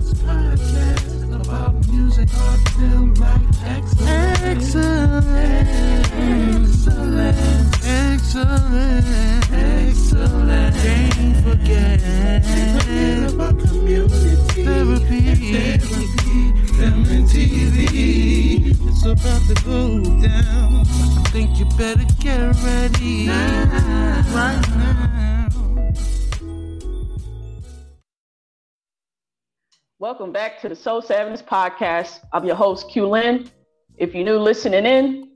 It's podcast about music, art, film, like excellent. Excellent. Excellent. Excellent. Can't forget. Forget about community. Therapy. Therapy. Film and TV. It's about to go down. I think you better get ready. Right now. Welcome back to the Soul Savage podcast. I'm your host, Q Lynn. If you're new listening in,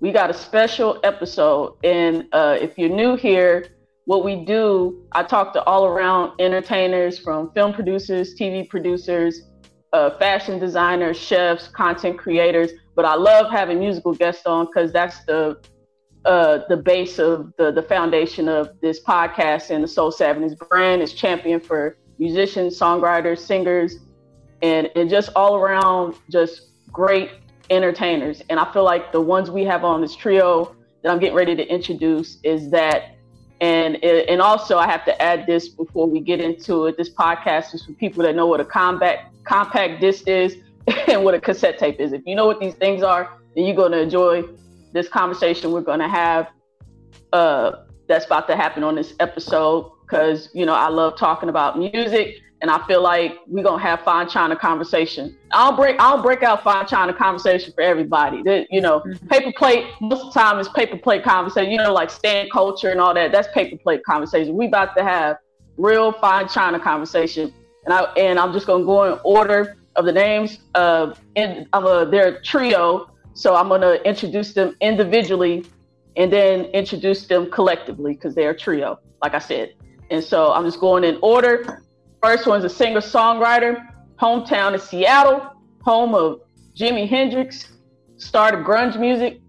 we got a special episode. And uh, if you're new here, what we do, I talk to all around entertainers from film producers, TV producers, uh, fashion designers, chefs, content creators. But I love having musical guests on because that's the uh, the base of the the foundation of this podcast and the Soul Savage brand is champion for musicians, songwriters, singers, and and just all around just great entertainers. And I feel like the ones we have on this trio that I'm getting ready to introduce is that. And and also I have to add this before we get into it. This podcast is for people that know what a compact compact disc is and what a cassette tape is. If you know what these things are, then you're going to enjoy this conversation we're going to have. Uh, that's about to happen on this episode because you know I love talking about music and I feel like we're gonna have fine china conversation. I'll break I'll break out fine china conversation for everybody. That you know, mm-hmm. paper plate most of the time is paper plate conversation. You know, like stand culture and all that. That's paper plate conversation. We about to have real fine china conversation, and I and I'm just gonna go in order of the names of in of a their trio. So I'm gonna introduce them individually, and then introduce them collectively because they're a trio, like I said. And so I'm just going in order. First one's a singer songwriter, hometown is Seattle, home of Jimi Hendrix, started grunge music.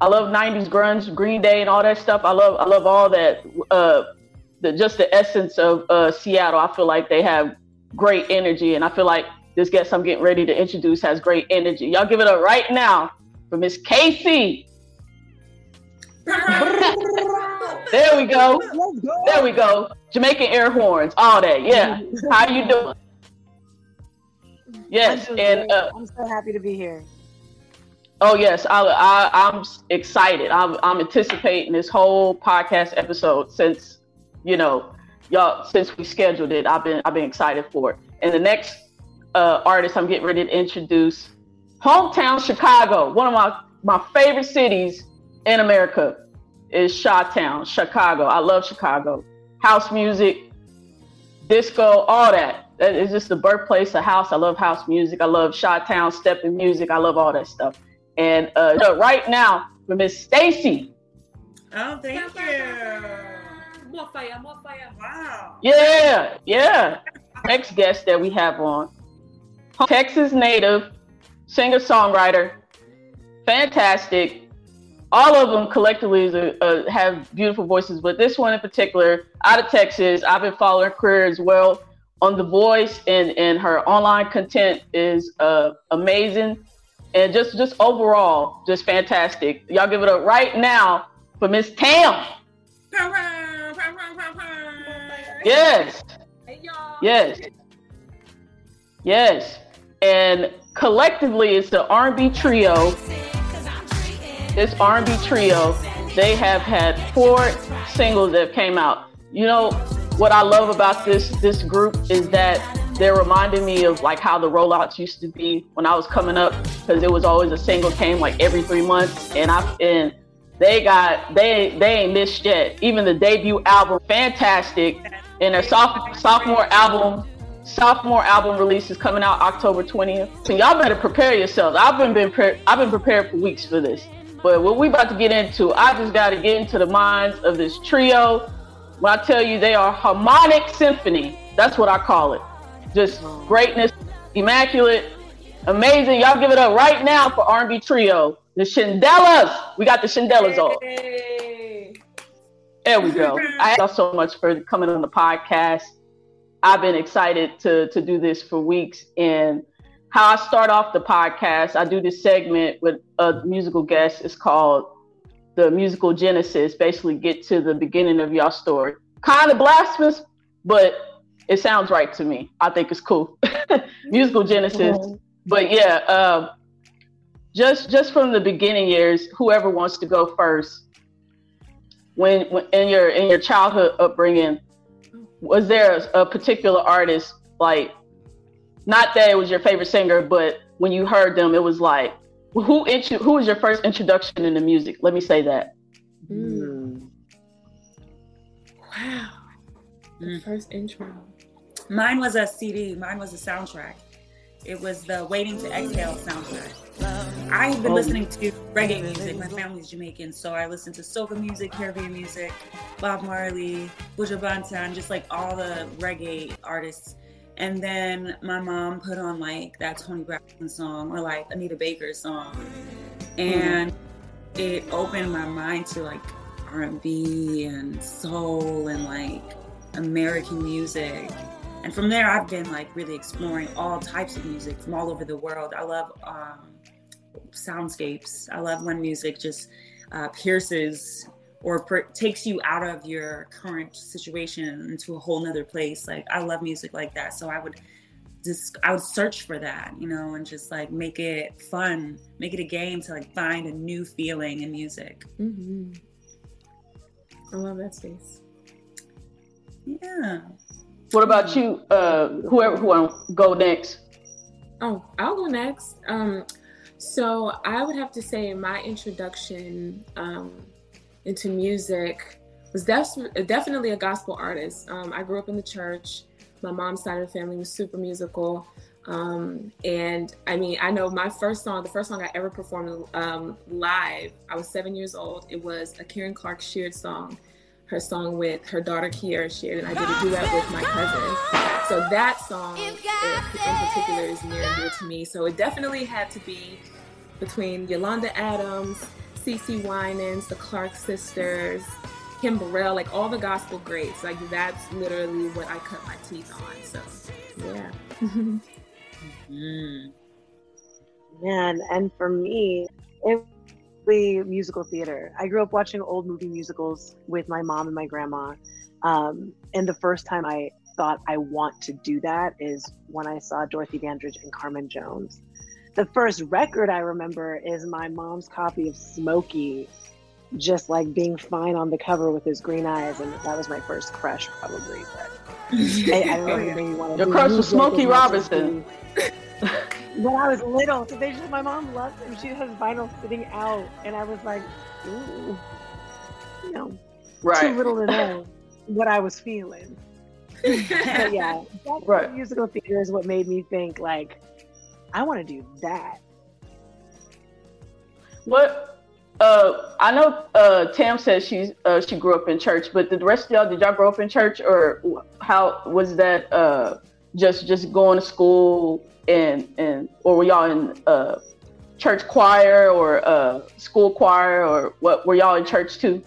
I love 90s grunge, Green Day, and all that stuff. I love I love all that. Uh, the just the essence of uh, Seattle. I feel like they have great energy, and I feel like this guest I'm getting ready to introduce has great energy. Y'all give it up right now for Miss Kasi. There we go. There we go. Jamaican air horns, all day. Yeah. How you doing? Yes, and uh, I'm so happy to be here. Oh yes, I, I am excited. I'm I'm anticipating this whole podcast episode since you know y'all since we scheduled it. I've been I've been excited for it. And the next uh, artist I'm getting ready to introduce, hometown Chicago, one of my my favorite cities in America is Chi-Town, Chicago. I love Chicago. House music, disco, all that. That is just the birthplace of house. I love house music. I love Chi-Town stepping music. I love all that stuff. And uh, right now, for Miss Stacy. Oh, thank you. More fire, more fire. Wow. Yeah, yeah. Next guest that we have on, Texas native, singer songwriter, fantastic, all of them collectively uh, have beautiful voices, but this one in particular, out of Texas, I've been following her career as well on The Voice, and and her online content is uh, amazing, and just just overall, just fantastic. Y'all give it up right now for Miss Tam. Yes. Yes. Yes. And collectively, it's the R&B trio this R&B trio, they have had four singles that came out. You know what I love about this this group is that they're reminding me of like how the rollouts used to be when I was coming up because it was always a single came like every three months and I and they got they they ain't missed yet. Even the debut album, fantastic, and their soph- sophomore album sophomore album release is coming out October 20th. So y'all better prepare yourselves. I've been been pre- I've been prepared for weeks for this. But what we about to get into, I just got to get into the minds of this trio. When I tell you they are harmonic symphony, that's what I call it. Just greatness, immaculate, amazing. Y'all give it up right now for R&B trio, the Shindellas. We got the Shindellas on. There we go. I thank you so much for coming on the podcast. I've been excited to to do this for weeks, and how I start off the podcast, I do this segment with a musical guest. It's called the musical genesis. Basically, get to the beginning of your story. Kind of blasphemous, but it sounds right to me. I think it's cool. Musical Genesis. But yeah, uh, just just from the beginning years, whoever wants to go first. When, when in your in your childhood upbringing, was there a, a particular artist like not that it was your favorite singer, but when you heard them, it was like who intro- who was your first introduction into music? Let me say that. Mm. Wow. Mm. First intro. Mine was a CD. Mine was a soundtrack. It was the Waiting to Exhale soundtrack. I have been Oh. listening to reggae music. My family's Jamaican, so I listen to soca music, Caribbean music, Bob Marley, Buju Banton, just like all the reggae artists. And then my mom put on like that Toni Braxton song or like Anita Baker song, and it opened my mind to like R&B and soul and like American music. And from there, I've been like really exploring all types of music from all over the world. I love um, soundscapes. I love when music just uh, pierces or per- takes you out of your current situation into a whole nother place. Like I love music like that. So I would just I would search for that, you know, and just like make it fun, make it a game to like find a new feeling in music. hmm I love that space. Yeah. What about you? Uh, whoever who want to go next? Oh, I'll go next. Um, so I would have to say my introduction um, into music was def- definitely a gospel artist. Um, I grew up in the church. My mom's side of the family was super musical. Um, and I mean, I know my first song, the first song I ever performed um, live, I was seven years old. It was a Karen Clark Sheard song, her song with her daughter Kierra Sheard, and I did a duet with my cousin. So that song in particular is near and dear to me. So it definitely had to be between Yolanda Adams, Cece Winans, the Clark sisters, Kim Burrell, like all the gospel greats. Like that's literally what I cut my teeth on. So yeah. Mm. Man, and for me, it was musical theater. I grew up watching old movie musicals with my mom and my grandma. Um, and the first time I thought I want to do that is when I saw Dorothy Dandridge and Carmen Jones. The first record I remember is my mom's copy of Smokey, just like being fine on the cover with his green eyes, and that was my first crush, probably. But I, I don't really want to. Your crush was Smokey Robinson. when I was little, so they just my mom loved him. She has vinyl sitting out, and I was like, ooh, you know, too little to know what I was feeling. But yeah, Right. musical theater is what made me think like, I want to do that. What? Uh, I know uh, Tam says she's uh, she grew up in church, but the rest of y'all did y'all grow up in church or how was that? Uh, just just going to school and and or were y'all in uh, church choir or uh, school choir or what? Were y'all in church too?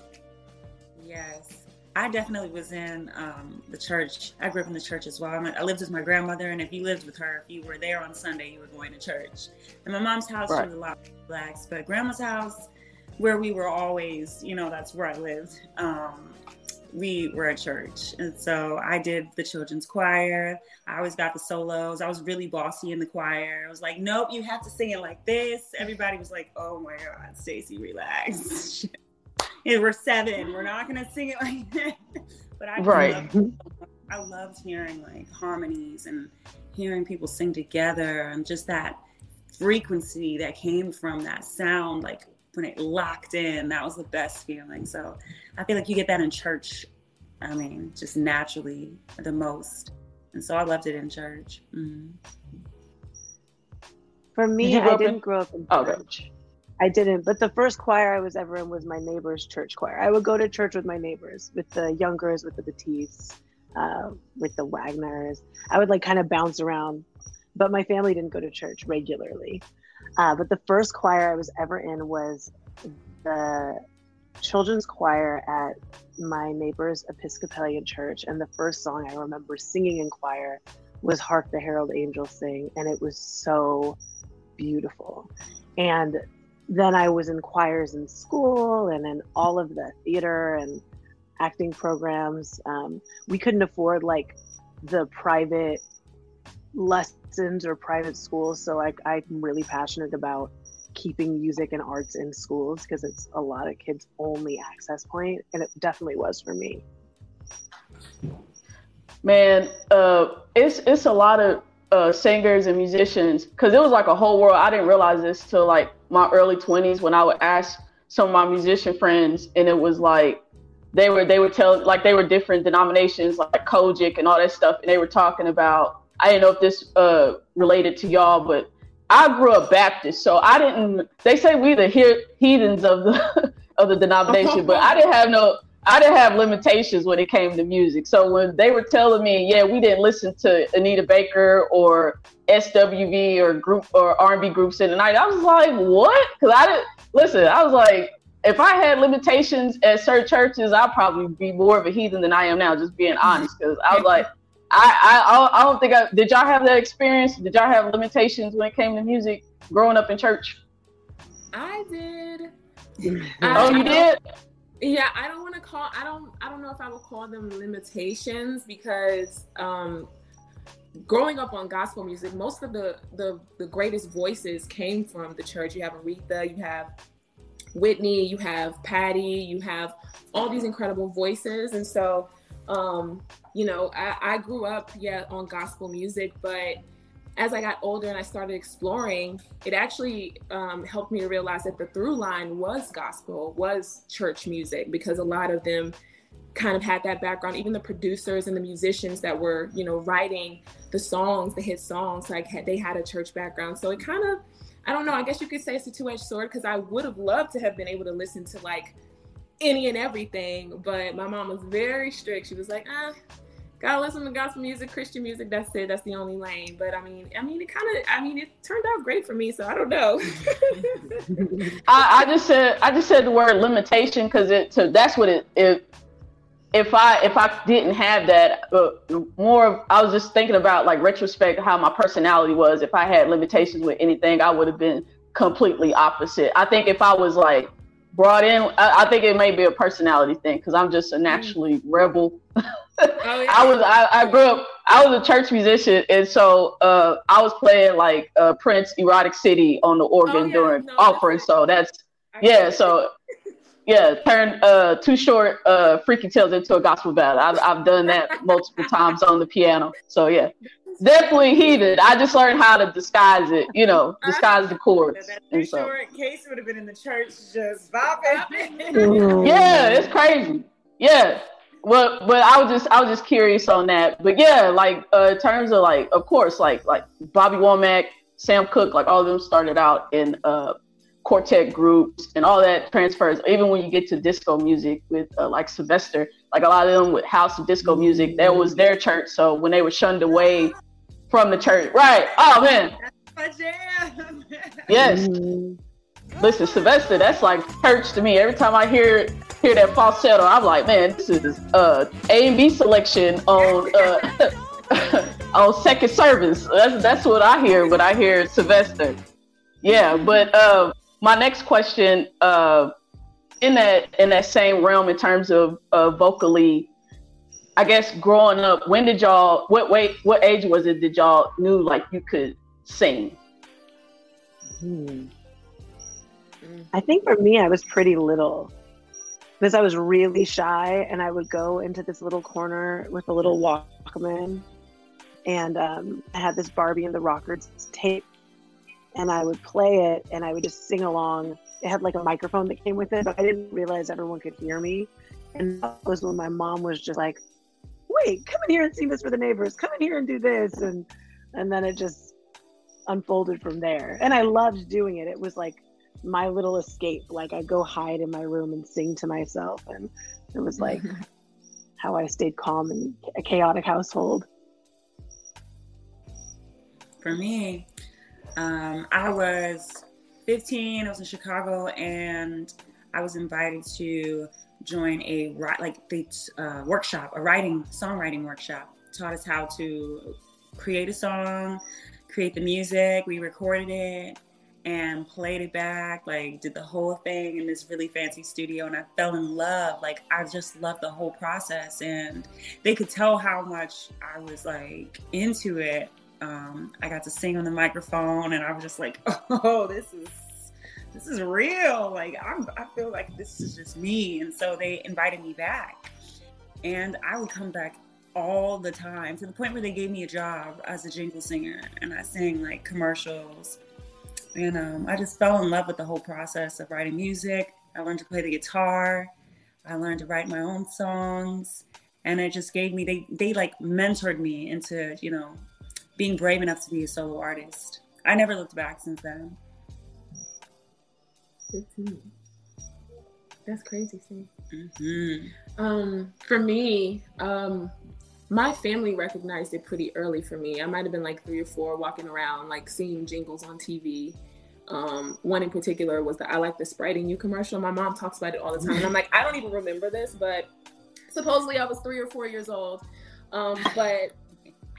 I definitely was in um, the church. I grew up in the church as well. I, lived with my grandmother, and if you lived with her, if you were there on Sunday, you were going to church. And my mom's house Right. was a lot more relaxed, but grandma's house, where we were always, you know, that's where I lived. Um, we were at church, and so I did the children's choir. I always got the solos. I was really bossy in the choir. I was like, "Nope, you have to sing it like this." Everybody was like, "Oh my God, Stacy, relax." Yeah, we're seven. We're not gonna sing it like that. But I Right. loved, I loved hearing like harmonies and hearing people sing together and just that frequency that came from that sound, like when it locked in, that was the best feeling. So I feel like you get that in church. I mean, just naturally the most. And so I loved it in church. Mhm. For me, I didn't grow up in Okay. I didn't, but the first choir I was ever in was my neighbor's church choir. I would go to church with my neighbors, with the youngers, with the Batists, uh, with the Wagners. I would like kind of bounce around, but my family didn't go to church regularly. Uh, but the first choir I was ever in was the children's choir at my neighbor's Episcopalian church. And the first song I remember singing in choir was Hark the Herald Angels Sing. And it was so beautiful. And then I was in choirs in school and in all of the theater and acting programs. Um, we couldn't afford like the private lessons or private schools. So like I'm really passionate about keeping music and arts in schools because it's a lot of kids' only access point, and it definitely was for me. Man, uh, it's it's a lot of uh, singers and musicians because it was like a whole world. I didn't realize this till like my early twenties when I would ask some of my musician friends, and it was like they were they would tell like they were different denominations like COGIC and all that stuff, and they were talking about. I didn't know if this uh, related to y'all, but I grew up Baptist, so I didn't. They say we the he- heathens of the of the denomination, but I didn't have no. I didn't have limitations when it came to music. So when they were telling me, yeah, we didn't listen to Anita Baker or SWV or group or R&B groups in the night, I was like, what? Because I didn't listen. I was like, if I had limitations at certain churches, I'd probably be more of a heathen than I am now. Just being honest, because I was like, I, I I don't think I did. Y'all have that experience? Did y'all have limitations when it came to music growing up in church? I did. oh, you did? Yeah, I don't want to call. I don't. I don't know if I would call them limitations because um, growing up on gospel music, most of the, the the greatest voices came from the church. You have Aretha, you have Whitney, you have Patti, you have all these incredible voices, and so um, you know, I, I grew up, yeah, on gospel music, but as I got older and I started exploring, it actually um, helped me to realize that the through line was gospel, was church music, because a lot of them kind of had that background. Even the producers and the musicians that were, you know, writing the songs, the hit songs, like they had a church background. So it kind of, I don't know, I guess you could say it's a two edged sword because I would have loved to have been able to listen to like any and everything, but my mom was very strict. She was like, ah, gotta listen to gospel music, Christian music. That's it. That's the only lane. But I mean, I mean, it kind of, I mean, it turned out great for me. So I don't know. I, I, just said, I just said the word limitation because it. So that's what it. it if I if I didn't have that, uh, more I was just thinking about like retrospect how my personality was. If I had limitations with anything, I would have been completely opposite. I think if I was like brought in. I, I, think it may be a personality thing because I'm just a naturally mm. rebel. oh, yeah. I was I, I, grew up. I was a church musician, and so uh, I was playing like uh, Prince "Erotic City" on the organ oh, yeah. during no, offering. So that's yeah. So yeah, turn uh, Too Short uh, Freaky Tales into a gospel ballad. I've I've done that multiple times on the piano. So yeah definitely heated. I just learned how to disguise it, you know, disguise the chords. And so. short case would have been in the church just bopping. yeah, it's crazy. Yeah. Well, but I was just I was just curious on that. But yeah, like uh, in terms of like, of course, like like Bobby Womack, Sam Cooke, like all of them started out in uh, quartet groups and all that transfers. Even when you get to disco music with uh, like Sylvester, like a lot of them with house and disco music, that was their church. So when they were shunned away from the church, right? Oh man, yes. Listen, Sylvester, that's like church to me. Every time I hear hear that falsetto, I'm like, man, this is uh, A and B selection on uh, on second service. That's that's what I hear when I hear Sylvester. Yeah, but uh, my next question, uh, in that in that same realm, in terms of uh, vocally, I guess growing up, when did y'all? What wait? What age was it? Did y'all knew like you could sing? Hmm. I think for me, I was pretty little because I was really shy, and I would go into this little corner with a little Walkman, and um, I had this Barbie and the Rockers tape and I would play it and I would just sing along. It had like a microphone that came with it, but I didn't realize everyone could hear me. And that was when my mom was just like, wait, come in here and sing this for the neighbors. Come in here and do this. And and then it just unfolded from there. And I loved doing it. It was like my little escape. Like I go hide in my room and sing to myself. And it was like how I stayed calm in a chaotic household. For me, um, I was 15. I was in Chicago, and I was invited to join a like the uh, workshop, a writing songwriting workshop. Taught us how to create a song, create the music. We recorded it, and played it back, like did the whole thing in this really fancy studio and I fell in love. Like I just loved the whole process and they could tell how much I was like into it. Um, I got to sing on the microphone and I was just like, oh, this is this is real. Like I'm I feel like this is just me. And so they invited me back. And I would come back all the time to the point where they gave me a job as a jingle singer and I sang like commercials and um, I just fell in love with the whole process of writing music. I learned to play the guitar. I learned to write my own songs. And it just gave me, they, they like mentored me into, you know, being brave enough to be a solo artist. I never looked back since then. 15. That's crazy, see. Mm-hmm. Um, for me, um, my family recognized it pretty early for me. I might have been like three or four walking around, like seeing jingles on TV. Um, one in particular was the I like the Sprite in you commercial. My mom talks about it all the time. And I'm like, I don't even remember this, but supposedly I was three or four years old. Um, but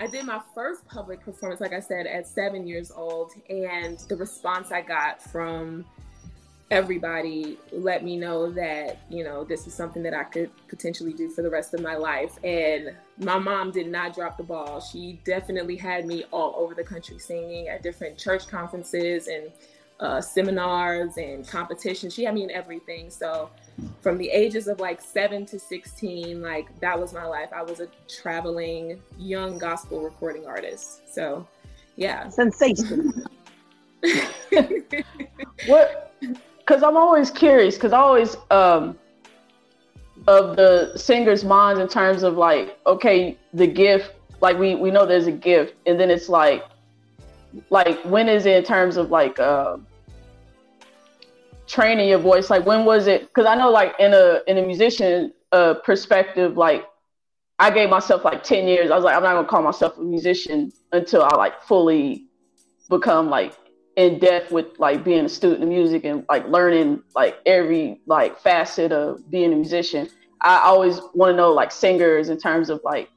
I did my first public performance, like I said, at seven years old. And the response I got from everybody let me know that you know this is something that I could potentially do for the rest of my life. And my mom did not drop the ball. She definitely had me all over the country singing at different church conferences and uh, seminars and competitions. She had me in everything. So from the ages of like 7 to 16 like that was my life. I was a traveling young gospel recording artist. So yeah. Sensation. What? Because I'm always curious. Because I always um of the singer's minds in terms of like, okay, the gift. Like we we know there's a gift, and then it's like, like when is it in terms of like uh, training your voice? Like when was it? Because I know like in a in a musician uh, perspective, like I gave myself like 10 years. I was like, I'm not gonna call myself a musician until I like fully become like in depth with like being a student of music and like learning like every like facet of being a musician. I always want to know like singers in terms of like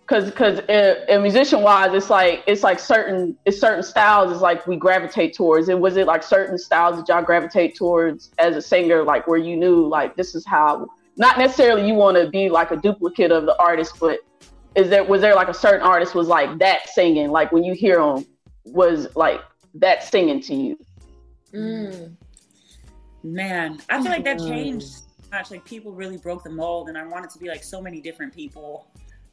because because uh, a, musician wise it's like it's like certain it's certain styles is like we gravitate towards and was it like certain styles that y'all gravitate towards as a singer like where you knew like this is how not necessarily you want to be like a duplicate of the artist but is there was there like a certain artist was like that singing like when you hear them was like that singing to you Mm. Man, I feel like that changed so much. Like people really broke the mold, and I wanted to be like so many different people.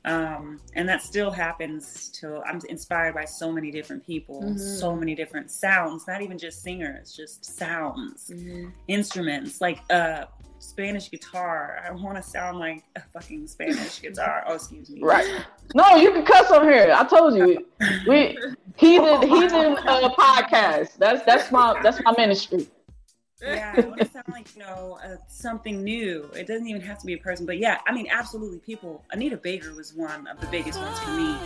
Um, and that still happens to I'm inspired by so many different people, Mhm. so many different sounds, not even just singers, just sounds, Mhm. instruments, like uh Spanish guitar. I want to sound like a fucking Spanish guitar. Oh, excuse me. right no you can cuss on here i told you we heathen heathen uh, podcast that's that's my that's my ministry yeah, I want to sound like you know uh, something new. It doesn't even have to be a person, but yeah, I mean, absolutely. People. Anita Baker was one of the biggest ones for me.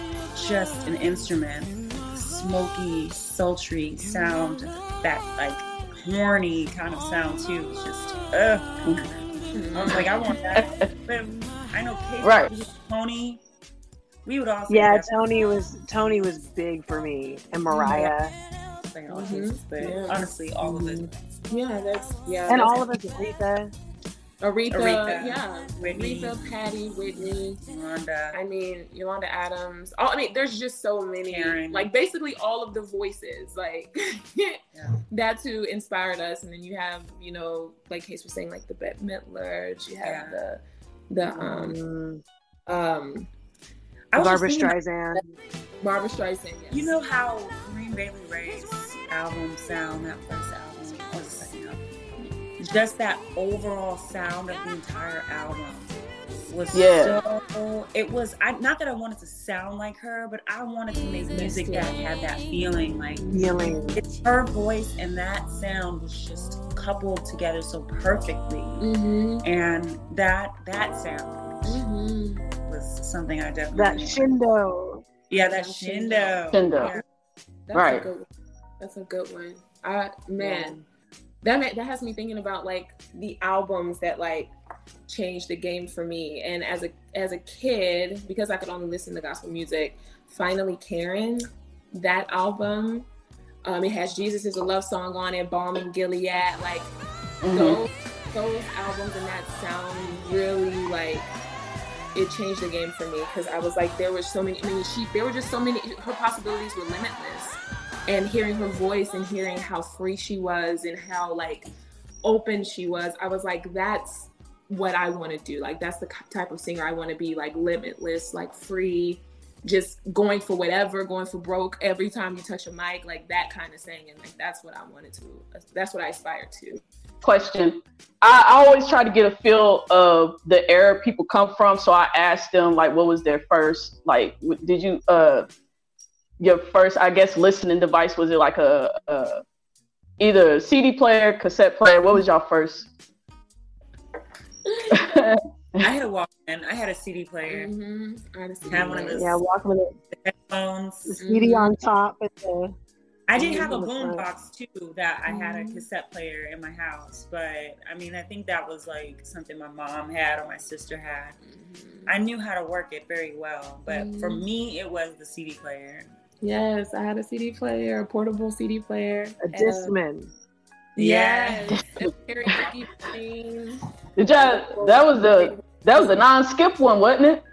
Just an instrument, smoky, sultry sound, that like horny kind of sound too. It's just, ugh. I was like, I want that. But I know Kasi, Right. Toni. We would all. Yeah, say Toni was Toni was big for me, and Mariah, that, all Mhm. cases, but Yeah. honestly, all of it. Yeah, that's yeah. and that's- all of us, Aretha. Aretha, Aretha, yeah, Whitney. Aretha, Patti, Whitney. Wanda. I mean, Yolanda Adams. Oh, I mean, there's just so many. Karen. Like basically all of the voices, like that's who inspired us. And then you have, you know, like Case was saying, like the Bette Midlers. You have Yeah. the the um Mm, um I was Barbara Streisand. Barbara Streisand. Yes. You know how Corinne Bailey Rae's album sound, that first album, just that overall sound of the entire album was Yeah. so. It was I not that I wanted to sound like her, but I wanted to make music that had that feeling. Like Healing. it's her voice and that sound was just coupled together so perfectly, Mm-hmm. and that that sound Mm-hmm. was something I definitely That Shindo. yeah that Shindo. shindo Shindo. Yeah. That's Right. A good one. That's a good one. I man, that that has me thinking about like the albums that like changed the game for me. And as a as a kid, because I could only listen to gospel music, finally Karen, that album Um, it has Jesus is a love song on it, Balm in Gilead. Like Mhm. those those albums and that sound really like it changed the game for me because I was like there were so many. I mean, she there were just so many. Her possibilities were limitless, and hearing her voice and hearing how free she was and how like open she was, I was like, that's what I want to do. Like that's the type of singer I want to be. Like limitless, like free, just going for whatever, going for broke every time you touch a mic, like that kind of singing. Like that's what I wanted to. That's what I aspired to. question. I, I always try to get a feel of the era people come from. So I asked them like, what was their first like? Did you uh your first I guess listening device was it like a, a either a CD player, cassette player? What was y'all first? I had a Walkman. I had a CD player. Mm-hmm. Honestly, Have one of those. Yeah, Walkman. with. The headphones. The CD on top with the. I did have a boom box too that I had a Mhm. cassette player in my house, but I mean I think that was like something my mom had or my sister had. Mhm. I knew how to work it very well, but for Mhm. me it was the CD player. Yes, I had a CD player, a portable CD player. A and Discman. Yes, a karaoke. Did y'all? That was the that was the non-skip one, wasn't it?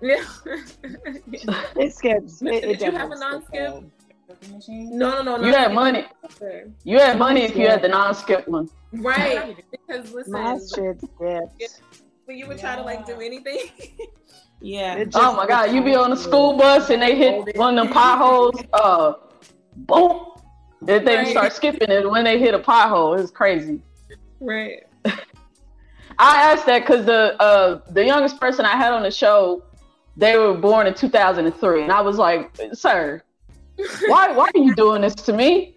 Yeah. It skips. It, it Did you have a non-skip? skips. Machine? no, no, no. You had money. You had money if you had the non-skip one. Right. Because listen, My shit skips. when you would try to like do anything. Yeah. Oh my god, you be on the school bus and they hit one of them potholes, uh boom. If they Right. start skipping it when they hit a pothole, it's crazy. right. I asked that because the uh the youngest person I had on the show, they were born in 2003, and I was like, "Sir, why why are you doing this to me?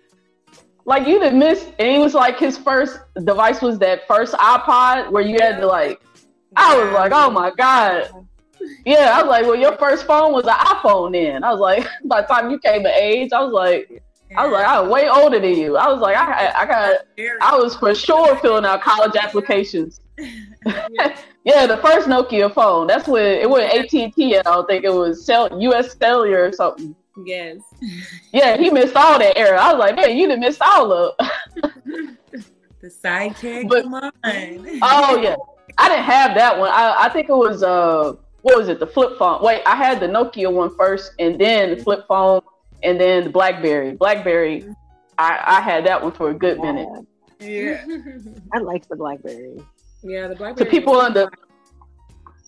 Like you didn't miss." And he was like, his first device was that first iPod where you had to like. I was like, "Oh my god." Yeah, I was like, "Well, your first phone was an iPhone." Then I was like, by the time you came of age, I was like, I was like, I was way older than you. I was like, I I got I was for sure filling out college applications. yeah, the first Nokia phone. That's when it wasn't AT and T. I don't think it was Cell, U.S. Cellular or something. Yes. Yeah, he missed all that era. I was like, man, you done missed all of. the sidekick. But- Come on. oh yeah, I didn't have that one. I, I think it was uh, what was it? The flip phone. Wait, I had the Nokia one first, and then the flip phone, and then the BlackBerry. BlackBerry, I, I had that one for a good minute. Yeah. I like the BlackBerry. yeah, the BlackBerry. to BlackBerry. people was- under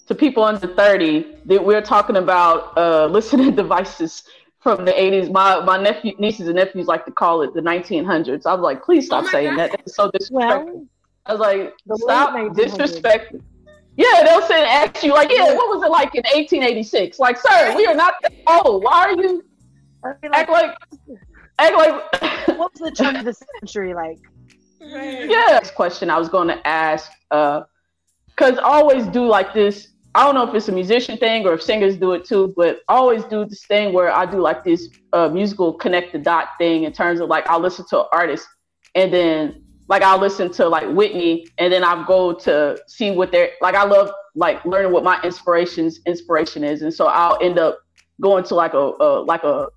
to people under 30 that we're talking about uh, listening devices from the 80s my my nephew nieces and nephews like to call it the 1900s i was like please stop Oh saying God. that that's so disrespectful Well, i was like the stop disrespecting yeah they'll sit and ask you like yeah what was it like in 1886 like sir we are not that old why are you I act like, like act like what was the turn of the century like? Right. yeah this question i was going to ask uh because I always do like this i don't know if it's a musician thing or if singers do it too but I always do this thing where i do like this uh musical connect the dot thing in terms of like i'll listen to an artist and then like i'll listen to like whitney and then i'll go to see what they're like i love like learning what my inspirations inspiration is and so i'll end up going to like a, a like a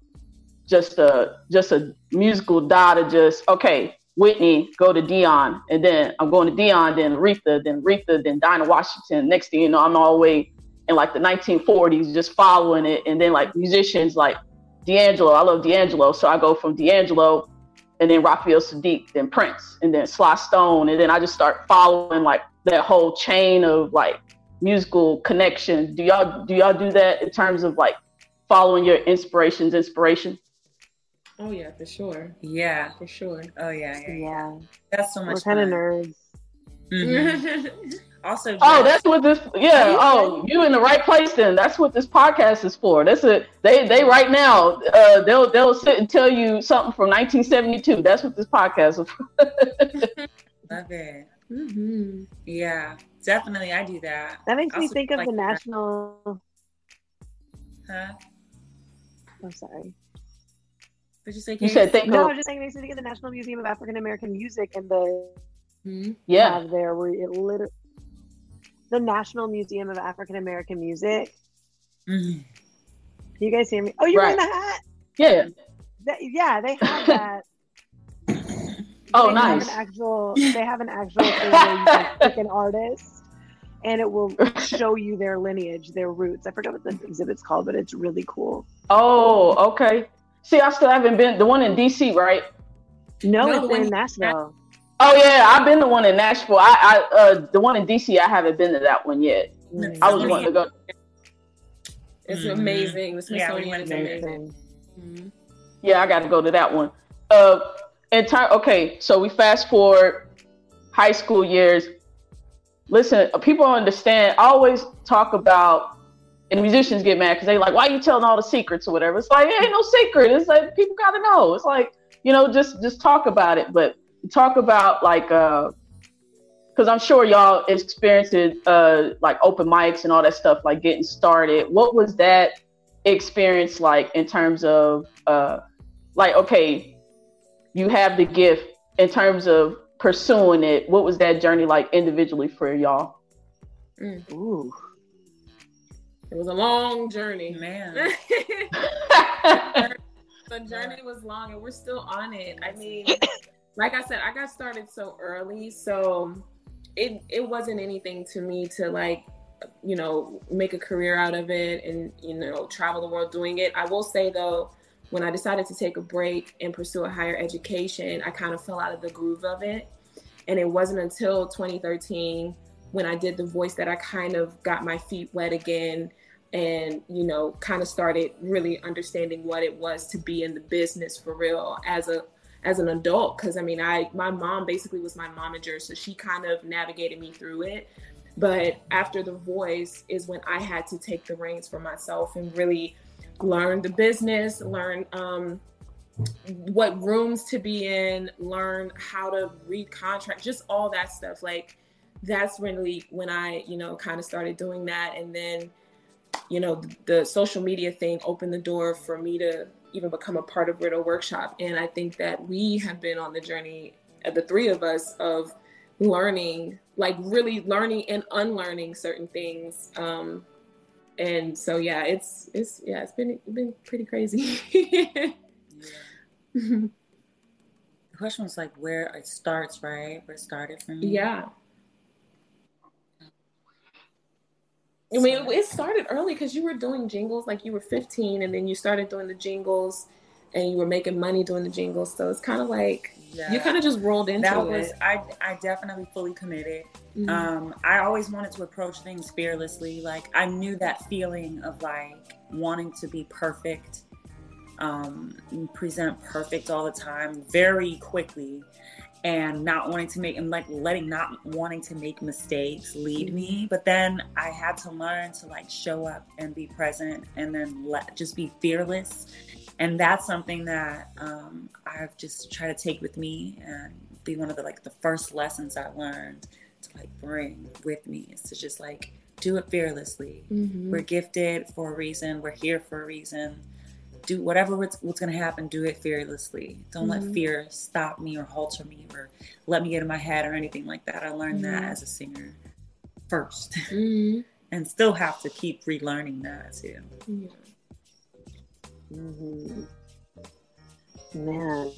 just a just a musical dot of just okay Whitney, go to Dionne, and then I'm going to Dionne, then Aretha, then Aretha, then Dinah Washington. Next thing you know, I'm all the way in like the 1940s, just following it, and then like musicians like D'Angelo. I love D'Angelo, so I go from D'Angelo, and then Raphael Saadiq, then Prince, and then Sly Stone, and then I just start following like that whole chain of like musical connections. Do y'all do y'all do that in terms of like following your inspirations, inspiration? Oh yeah, for sure, Yeah. for sure. Oh yeah. yeah, yeah. Yeah, That's so much. we're much kind of fun. nerds. Mhm. Also, Oh, that's what this. Yeah. Oh, you in the right place then. That's what this podcast is for. That's it. They they right now. Uh, they'll they'll sit and tell you something from 1972. That's what this podcast is. For. love it. hmm Yeah, definitely. I do that. That makes me think of like the national. Huh? I'm sorry. What'd you say? You Kate? said think No, I of was just saying it makes me think of the National Museum of African American Music and the hmm yeah. have there where it literally the National Museum of African American Music. Mhm. You guys hear me? Oh, you're Right. wearing the hat. Yeah. That, yeah, they have that Oh, they nice. Have an actual, they have an actual thing where you can pick an artist, and it will show you their lineage, their roots. I forgot what the exhibit's called, but it's really cool. Oh, okay. See, I still haven't been the one in DC, right? No, No, it's the one- in Nashville. Oh yeah, I've been the one in Nashville. I, I uh the one in DC, I haven't been to that one yet. Mm. I was wanting to go. It's Mhm. amazing. The Yeah, we Smithsonian went is there. amazing. Mhm. Yeah, I got to go to that one. Uh, in time. Okay, so we fast forward high school years. Listen, people understand. I always talk about, and musicians get mad because they like, why are you telling all the secrets or whatever? It's like, it ain't no secret. It's like people gotta know. It's like, you know, just just talk about it. But talk about like, uh, because I'm sure y'all experiencing uh like open mics and all that stuff, like getting started. What was that experience like in terms of uh like okay you have the gift in terms of pursuing it what was that journey like individually for y'all Ooh. It was a long journey. Man. the journey was long and we're still on it. I mean, like I said, I got started so early, so it it wasn't anything to me to like, you know, make a career out of it and you know travel the world doing it. I will say though, when I decided to take a break and pursue a higher education, I kind of fell out of the groove of it, and it wasn't until 2013 when I did the voice that I kind of got my feet wet again and you know kind of started really understanding what it was to be in the business for real as a as an adult because i mean i my mom basically was my momager so she kind of navigated me through it. But after the voice is when i had to take the reins for myself and really learn the business learn um what rooms to be in learn how to read contracts just all that stuff. Like that's really when i you know kind of started doing that. And then you know the, the social media thing opened the door for me to even become a part of Weirdo Workshop. And I think that we have been on the journey, uh, the three of us, of learning, like really learning and unlearning certain things. Um, and so yeah, it's it's yeah, it's been been pretty crazy. yeah. The question was like where it starts, right? Where it started for me. yeah. I mean, it started early because you were doing jingles, like you were 15, and then you started doing the jingles, and you were making money doing the jingles. So it's kind of like Yeah. you kind of just rolled into that it. I I definitely fully committed. Mhm. Um, I always wanted to approach things fearlessly. Like I knew that feeling of like wanting to be perfect, um, present perfect all the time, very quickly, and not wanting to make and like letting not wanting to make mistakes lead me. But then I had to learn to like show up and be present, and then let just be fearless. And that's something that um, I've just tried to take with me and be one of the like the first lessons I learned to like bring with me is to just like do it fearlessly. Mhm. We're gifted for a reason. We're here for a reason. Do whatever what's, what's going to happen, do it fearlessly. Don't let Mhm. fear stop me or halter me or let me get in my head or anything like that. I learned that Mhm. as a singer first Mhm. and still have to keep relearning that too. Yeah. hmm Man.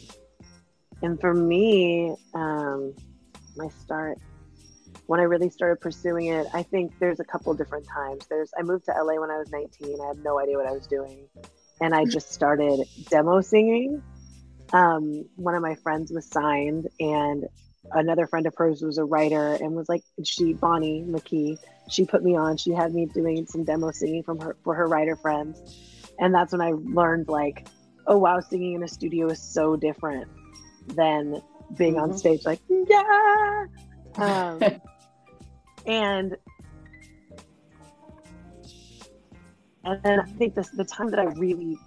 And for me, um, my start, when I really started pursuing it, I think there's a couple different times. There's I moved to LA when I was 19. I had no idea what I was doing. And I just started demo singing. Um, one of my friends was signed and another friend of hers was a writer and was like she Bonnie McKee, she put me on. She had me doing some demo singing from her for her writer friends and that's when I learned like, oh wow, singing in a studio is so different than being on Mhm. stage like yeah. Um, and and then I think this the time that I really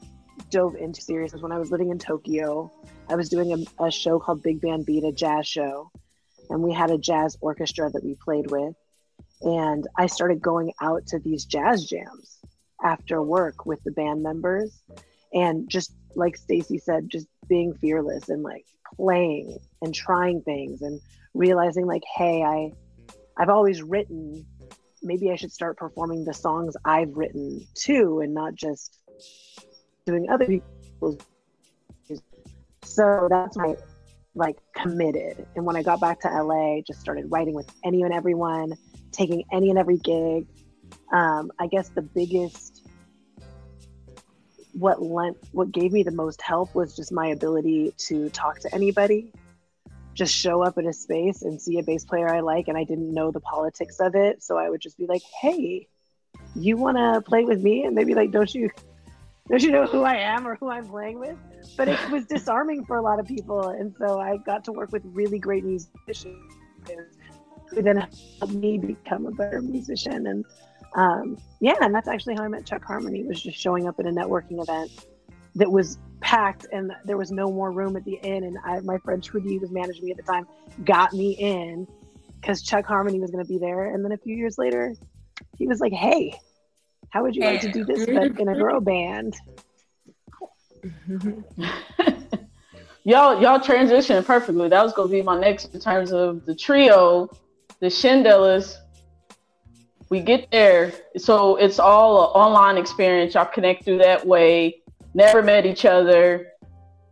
dove into serious was when I was living in Tokyo. I was doing a, a show called Big Band Beat, a jazz show, and we had a jazz orchestra that we played with. And I started going out to these jazz jams after work with the band members and just like Stacy said just being fearless and like playing and trying things and realizing like hey I I've always written maybe I should start performing the songs I've written too and not just doing other people's so that's my like committed. And when I got back to LA, just started writing with any and everyone, taking any and every gig. Um, I guess the biggest, what lent, what gave me the most help was just my ability to talk to anybody, just show up in a space and see a bass player I like, and I didn't know the politics of it, so I would just be like, "Hey, you want to play with me?" And they'd be like, "Don't you, don't you know who I am or who I'm playing with?" But it was disarming for a lot of people, and so I got to work with really great musicians who then helped me become a better musician. And um, yeah, and that's actually how I met Chuck Harmony. Was just showing up at a networking event that was packed, and there was no more room at the inn. And I, my friend Trudy, who was managing me at the time, got me in because Chuck Harmony was going to be there. And then a few years later, he was like, "Hey, how would you like to do this in a girl band?" y'all y'all transitioned perfectly. That was gonna be my next in terms of the trio, the Shindellas. We get there, so it's all an online experience. Y'all connect through that way. Never met each other,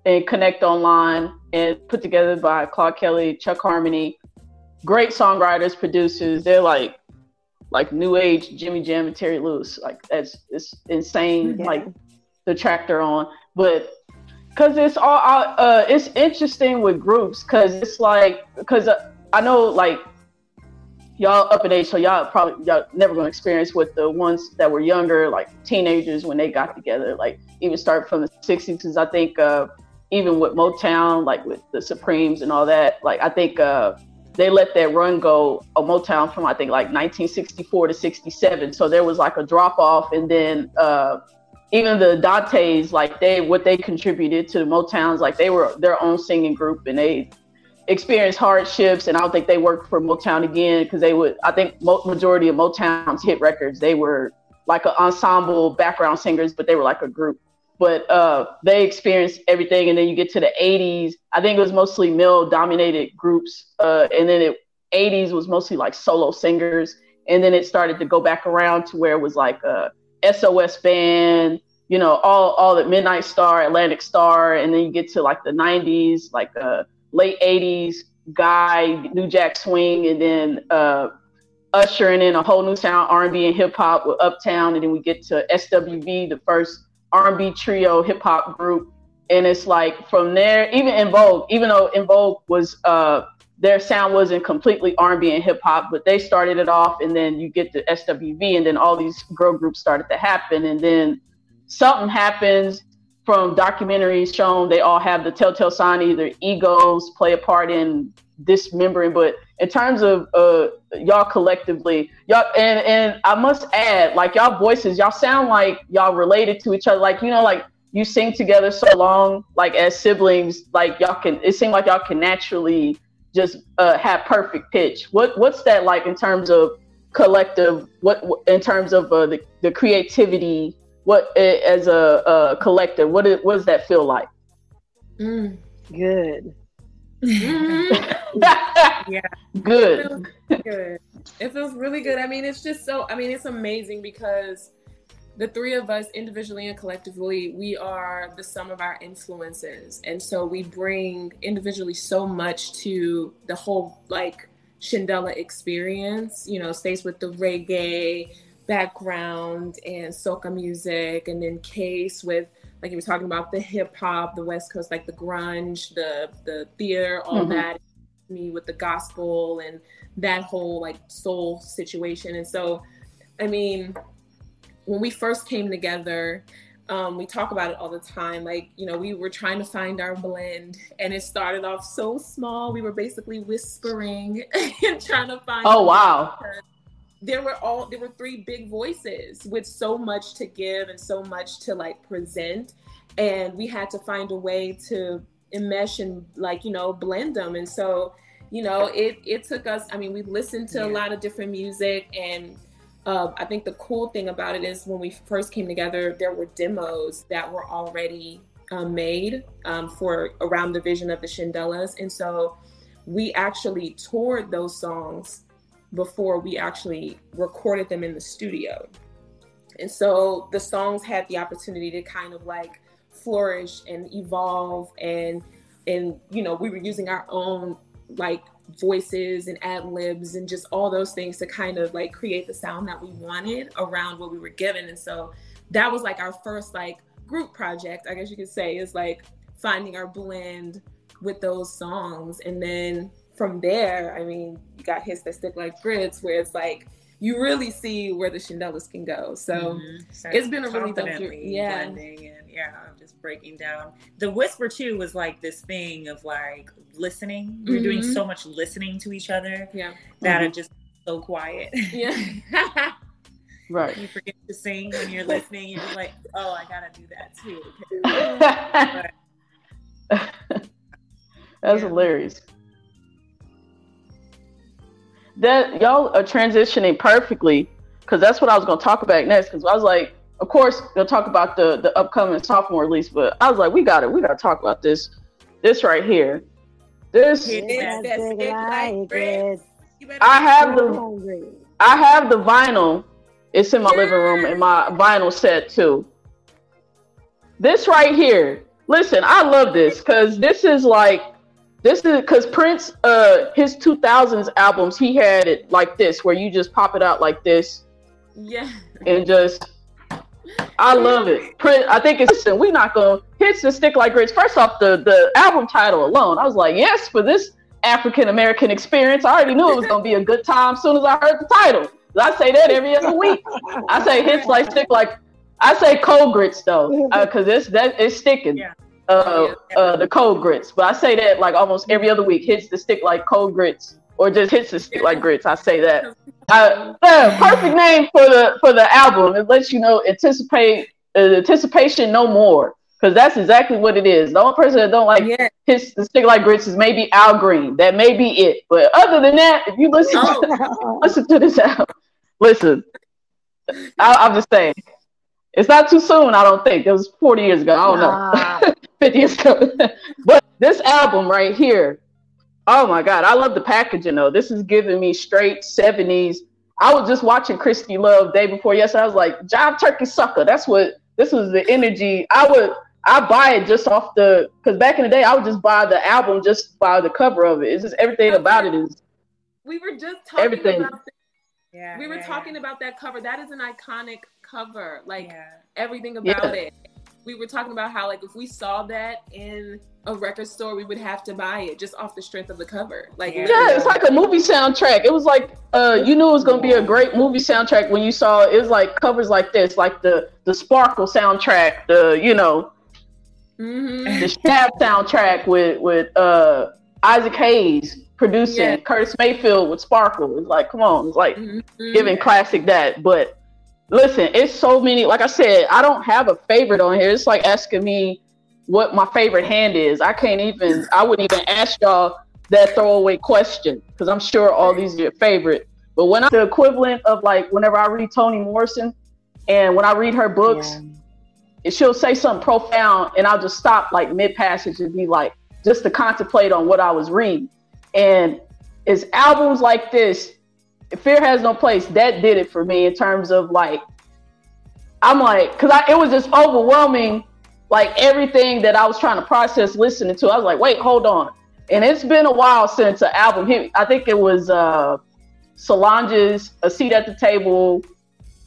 and connect online and put together by Claude Kelly, Chuck Harmony. Great songwriters, producers. They're like like new age Jimmy Jam and Terry Lewis. Like that's it's insane. Yeah. Like the track they're on, but because it's all uh, it's interesting with groups because it's like because uh, I know like y'all up in age, so y'all probably y'all never gonna experience what the ones that were younger, like teenagers when they got together. Like even start from the '60s, because I think uh, even with Motown, like with the Supremes and all that, like I think uh, they let that run go of Motown from I think like 1964 to 67. So there was like a drop off, and then uh, even the Andantes, like they what they contributed to the Motowns, like they were their own singing group, and they experienced hardships. And I don't think they worked for Motown again because they would. I think majority of Motown's hit records, they were like an ensemble background singers, but they were like a group. But uh, they experienced everything, and then you get to the '80s. I think it was mostly male-dominated groups, uh, and then it '80s was mostly like solo singers, and then it started to go back around to where it was like a SOS band, you know, all all the Midnight Star, Atlantic Star, and then you get to like the '90s, like uh, late '80s, Guy, New Jack Swing, and then uh, ushering in a whole new sound, R&B and hip hop with Uptown, and then we get to SWV, the first R&B trio hip hop group, and it's like from there, even En Vogue, even though En Vogue was uh, their sound wasn't completely R&B and hip hop, but they started it off, and then you get the SWV, and then all these girl groups started to happen, and then something happens from documentaries shown they all have the telltale sign either egos play a part in dismembering but in terms of uh y'all collectively y'all and and i must add like y'all voices y'all sound like y'all related to each other like you know like you sing together so long like as siblings like y'all can it seemed like y'all can naturally just uh have perfect pitch. What what's that like in terms of collective what in terms of uh, the, the creativity what as a, a collective what, what does that feel like Mm. Good. Mhm. Yeah. good It feels good. It feels really good. I mean, it's just so. I mean, it's amazing because the three of us, individually and collectively, we are the sum of our influences, and so we bring individually so much to the whole like Shindella experience. You know, stays with the reggae background and soca music, and then Case with like you were talking about the hip hop, the West Coast, like the grunge, the the theater, all Mhm. that. Me with the gospel and that whole like soul situation, and so, I mean, when we first came together. Um, we talk about it all the time. Like, you know, we were trying to find our blend, and it started off so small. We were basically whispering and trying to find. oh wow there were all there were three big voices with so much to give and so much to like present. And we had to find a way to enmesh and like you know blend them. And so you know it it took us i mean we listened to a lot of different music. And uh, i think the cool thing about it is when we first came together there were demos that were already um, made um, for around the vision of the shindellas. And so we actually toured those songs before we actually recorded them in the studio. And so the songs had the opportunity to kind of like flourish and evolve and and you know we were using our own like voices and ad libs and just all those things to kind of like create the sound that we wanted around what we were given and so that was like our first like group project i guess you could say is like finding our blend with those songs and then from there i mean you got hits that stick like grits where it's like you really see where the Shindellas can go. So mm-hmm. it's been a really dope Yeah. Blending and yeah, I'm just breaking down. The whisper too was like this thing of like listening. Mm-hmm. We're doing mm-hmm. so much listening to each other. Yeah. That mm-hmm. are just so quiet. Yeah. right. You forget to sing when you're listening. You're just like, oh, I gotta do that too. That's yeah. hilarious that y'all are transitioning perfectly because that's what I was going to talk about next. Because I was like, of course, they'll talk about the the upcoming sophomore release, but I was like, we got it. We got to talk about this. This right here. This. I have the. I have the vinyl. It's in my living room and my vinyl set too. This right here. Listen, I love this because this is like this is because Prince, uh, his 2000s albums, he had it like this, where you just pop it out like this. Yeah. And just, I love it. Prince, I think it's, listen, we're not going to hits and stick like grits. First off, the, the album title alone, I was like, yes, for this African American experience, I already knew it was going to be a good time as soon as I heard the title. I say that every other week. I say hits like stick like, I say cold grits though, because uh, it's that it's sticking. Yeah uh, uh, the cold grits. But I say that like almost every other week. Hits the stick like cold grits, or just hits the stick like grits. I say that. Uh, perfect name for the for the album. It lets you know anticipate uh, anticipation no more because that's exactly what it is. The only person that don't like yeah. hits the stick like grits is maybe Al Green. That may be it. But other than that, if you listen oh. to, listen to this album, listen. I, I'm just saying. It's not too soon, I don't think. It was 40 years ago. I don't nah. know. 50 years ago. but this album right here, oh my God, I love the packaging though. This is giving me straight 70s. I was just watching Christie Love day before yesterday. I was like, Jive Turkey Sucker. That's what this was the energy. I would I buy it just off the because back in the day I would just buy the album just by the cover of it. It's just everything about it is we were just talking everything. about yeah, we were yeah, talking about that cover. That is an iconic cover. Like yeah. everything about it we were talking about how like if we saw that in a record store, we would have to buy it just off the strength of the cover. Like yeah, it's like a movie soundtrack. It was like uh, you knew it was gonna be a great movie soundtrack when you saw it. was like covers like this, like the the Sparkle soundtrack, the you know, mm-hmm. the Shaft soundtrack with with uh, Isaac Hayes producing, yeah. Curtis Mayfield with Sparkle. It's like come on, it's like mm-hmm. giving classic that, but Listen, it's so many. Like I said, I don't have a favorite on here. It's like asking me what my favorite hand is. I can't even. I wouldn't even ask y'all that throwaway question because I'm sure all these are your favorite. But when I the equivalent of like whenever I read Toni Morrison, and when I read her books, yeah. she'll say something profound, and I'll just stop like mid passage and be like, just to contemplate on what I was reading. And it's albums like this Fear Has No Place, that did it for me in terms of like, I'm like, because I, it was just overwhelming, like everything that I was trying to process listening to. I was like, wait, hold on. And it's been a while since an album hit. I think it was uh, Solange's A Seat at the Table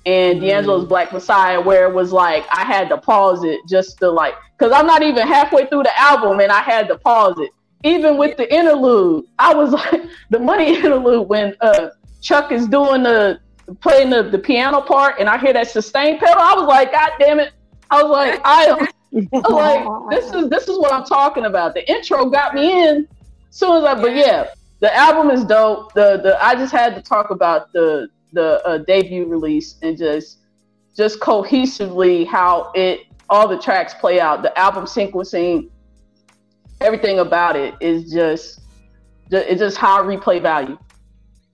and mm. D'Angelo's Black Messiah, where it was like, I had to pause it just to like, because I'm not even halfway through the album and I had to pause it. Even with the interlude, I was like, the money interlude when uh, Chuck is doing the playing the, the piano part and I hear that sustain pedal, I was like, God damn it. I was like, I am like, this is this is what I'm talking about. The intro got me in soon as I but yeah, the album is dope. The the I just had to talk about the the uh, debut release and just just cohesively how it all the tracks play out. The album sequencing, everything about it is just it's just high replay value.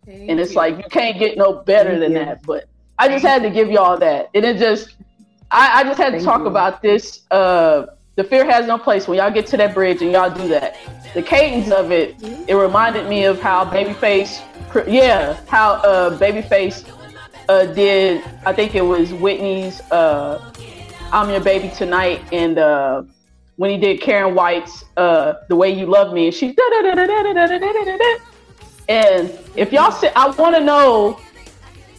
Thank and it's you. like you can't get no better Thank than you. that. But I just had to give y'all that. And it just I, I just had to talk you. about this. Uh the fear has no place when y'all get to that bridge and y'all do that. The cadence of it, it reminded me of how Babyface yeah, how uh Babyface uh did I think it was Whitney's uh I'm Your Baby Tonight and uh when he did Karyn White's uh, "The Way You Love Me," and she and if y'all say, I want to know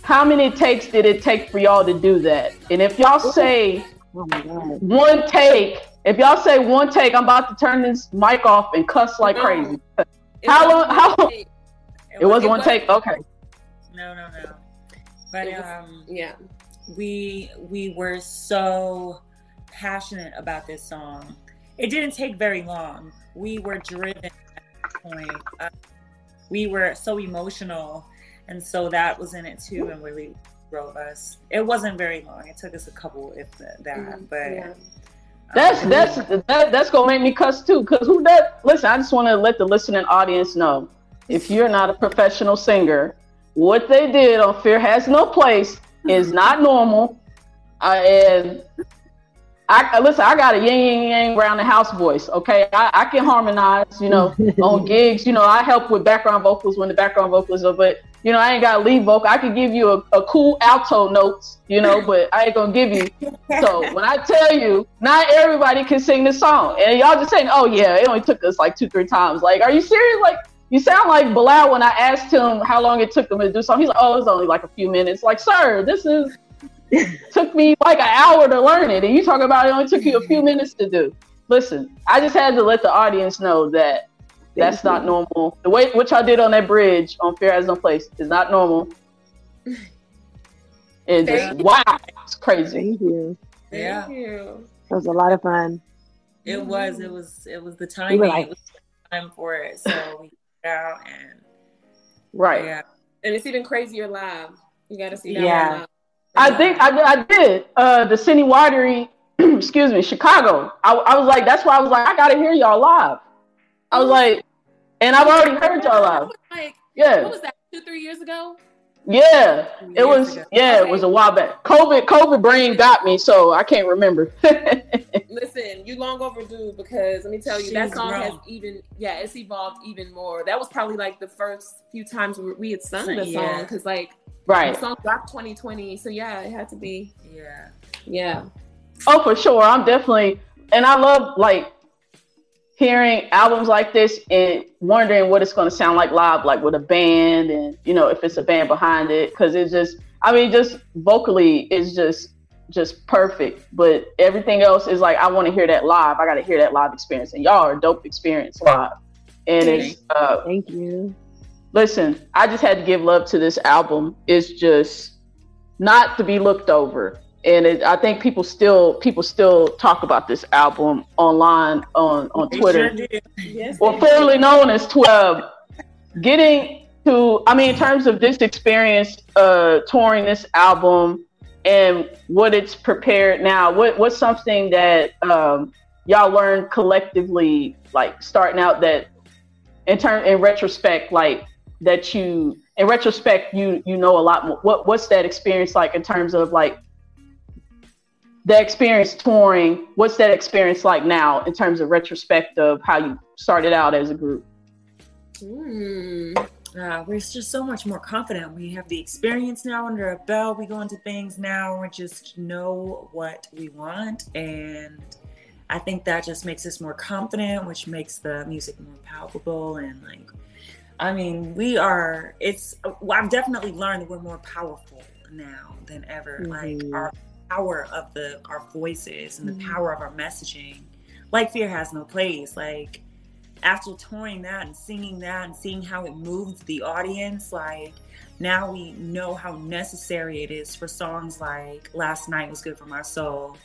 how many takes did it take for y'all to do that? And if y'all say Oh my god. one take, if y'all say one take, I'm about to turn this mic off and cuss like No. crazy. It How long- how- one day. It was it one was- take. Okay. No, no, no. But was- um, Yeah. we we were so passionate about this song. It didn't take very long. We were driven at that point. Uh, we were so emotional, and so that was in it too, and really drove us. It wasn't very long. It took us a couple, if that. Mhm. But Yeah. That's um, that's that, that's gonna make me cuss too. Cause who does? Listen, I just want to let the listening audience know if you're not a professional singer, what they did on Fear Has No Place is not normal. Uh, and I listen. I got a yang yang yang around the house voice. Okay, I, I can harmonize. You know, on gigs. You know, I help with background vocals when the background vocals are. But you know, I ain't got lead vocal. I could give you a, a cool alto notes. You know, but I ain't gonna give you so when I tell you, not everybody can sing this song, and y'all just saying, "Oh yeah, it only took us like two, three times." Like, are you serious? Like, you sound like Bilal when I asked him how long it took him to do something. He's like, "Oh, it was only like a few minutes." Like, sir, this is took me like an hour to learn it, and you talk about it only took you a few minutes to do. Listen, I just had to let the audience know that that's not normal. The way what y'all did on that bridge on Fear Has No Place is not normal. And just you. wow, it's crazy. Thank you. Thank Yeah. you. That was a lot of fun. It was. It was. It was the We timing. like- it was time for it. So we got out and Right. yeah. And it's even crazier live. You got to see that Yeah. I think I, I did. Uh, the City Winery, excuse me, Chicago. I, I was like, that's why I was like, I gotta hear y'all live. I was like, and I've already heard y'all live. Like, what Yeah, was that? Two, three years ago? Yeah. It was, ago. yeah, it was a while back. COVID, COVID brain got me, so I can't remember. Listen, you long overdue because let me tell you, that She's song has even, yeah, it's evolved even more. That was probably like the first few times we we had sung the Yeah. song because like right. the song dropped 2020. So yeah, it had to be, Yeah. yeah. Oh, for sure. I'm definitely, and I love like hearing albums like this and wondering what it's going to sound like live, like with a band, and you know if it's a band behind it, because it's just, I mean, just vocally, it's just just perfect. But everything else is like I want to hear that live. I got to hear that live experience, and y'all are dope experience live. And it's uh, Thank you. listen, I just had to give love to this album. It's just not to be looked over. And it, I think people still people still talk about this album online on on Twitter, sure. Yes. or formerly known as Twitter. Getting to, I mean, in terms of this experience, uh, touring this album and what it's prepared now. What what's something that um, y'all learned collectively, like starting out that in turn in retrospect, like that you in retrospect you you know a lot more. What what's that experience like in terms of like the experience touring? What's that experience like now in terms of retrospect of how you started out as a group? Mm. Uh, we're just so much more confident. We have the experience now under our belt. We go into things now we just know what we want. And I think that just makes us more confident, which makes the music more palpable. And like, I mean, we are, it's, well, I've definitely learned that we're more powerful now than ever. Like, Mhm. our power of the, our voices and the Mhm. power of our messaging. Like, fear has no place. Like, after touring that and singing that and seeing how it moved the audience, like now we know how necessary it is for songs like Last Night Was Good for My Soul,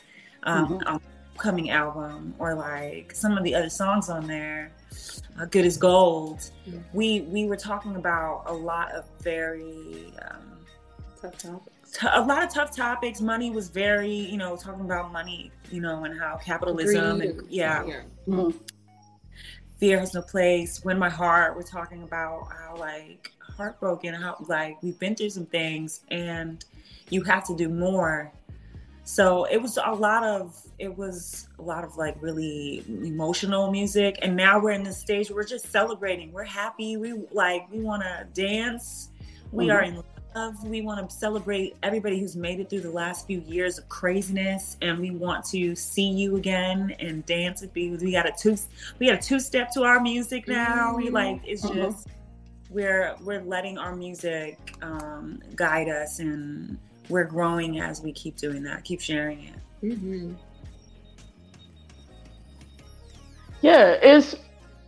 um, Mhm. coming album, or like some of the other songs on there, uh, Good as Gold. Mhm. We we were talking about a lot of very um, Tough topic. T- a lot of tough topics. Money was very, you know, talking about money, you know, and how capitalism Greed and and- yeah, Mhm. fear has no place When my heart we're talking about how like heartbroken how like we've been through some things and you have to do more so it was a lot of it was a lot of like really emotional music and now we're in this stage where we're just celebrating we're happy we like we want to dance we Mhm. are in. We want to celebrate everybody who's made it through the last few years of craziness, and we want to see you again and dance with you. We got a two, we got a two step to our music now. We like it's Mhm. just we're we're letting our music um, guide us, and we're growing as we keep doing that. Keep sharing it. hmm Yeah, it's.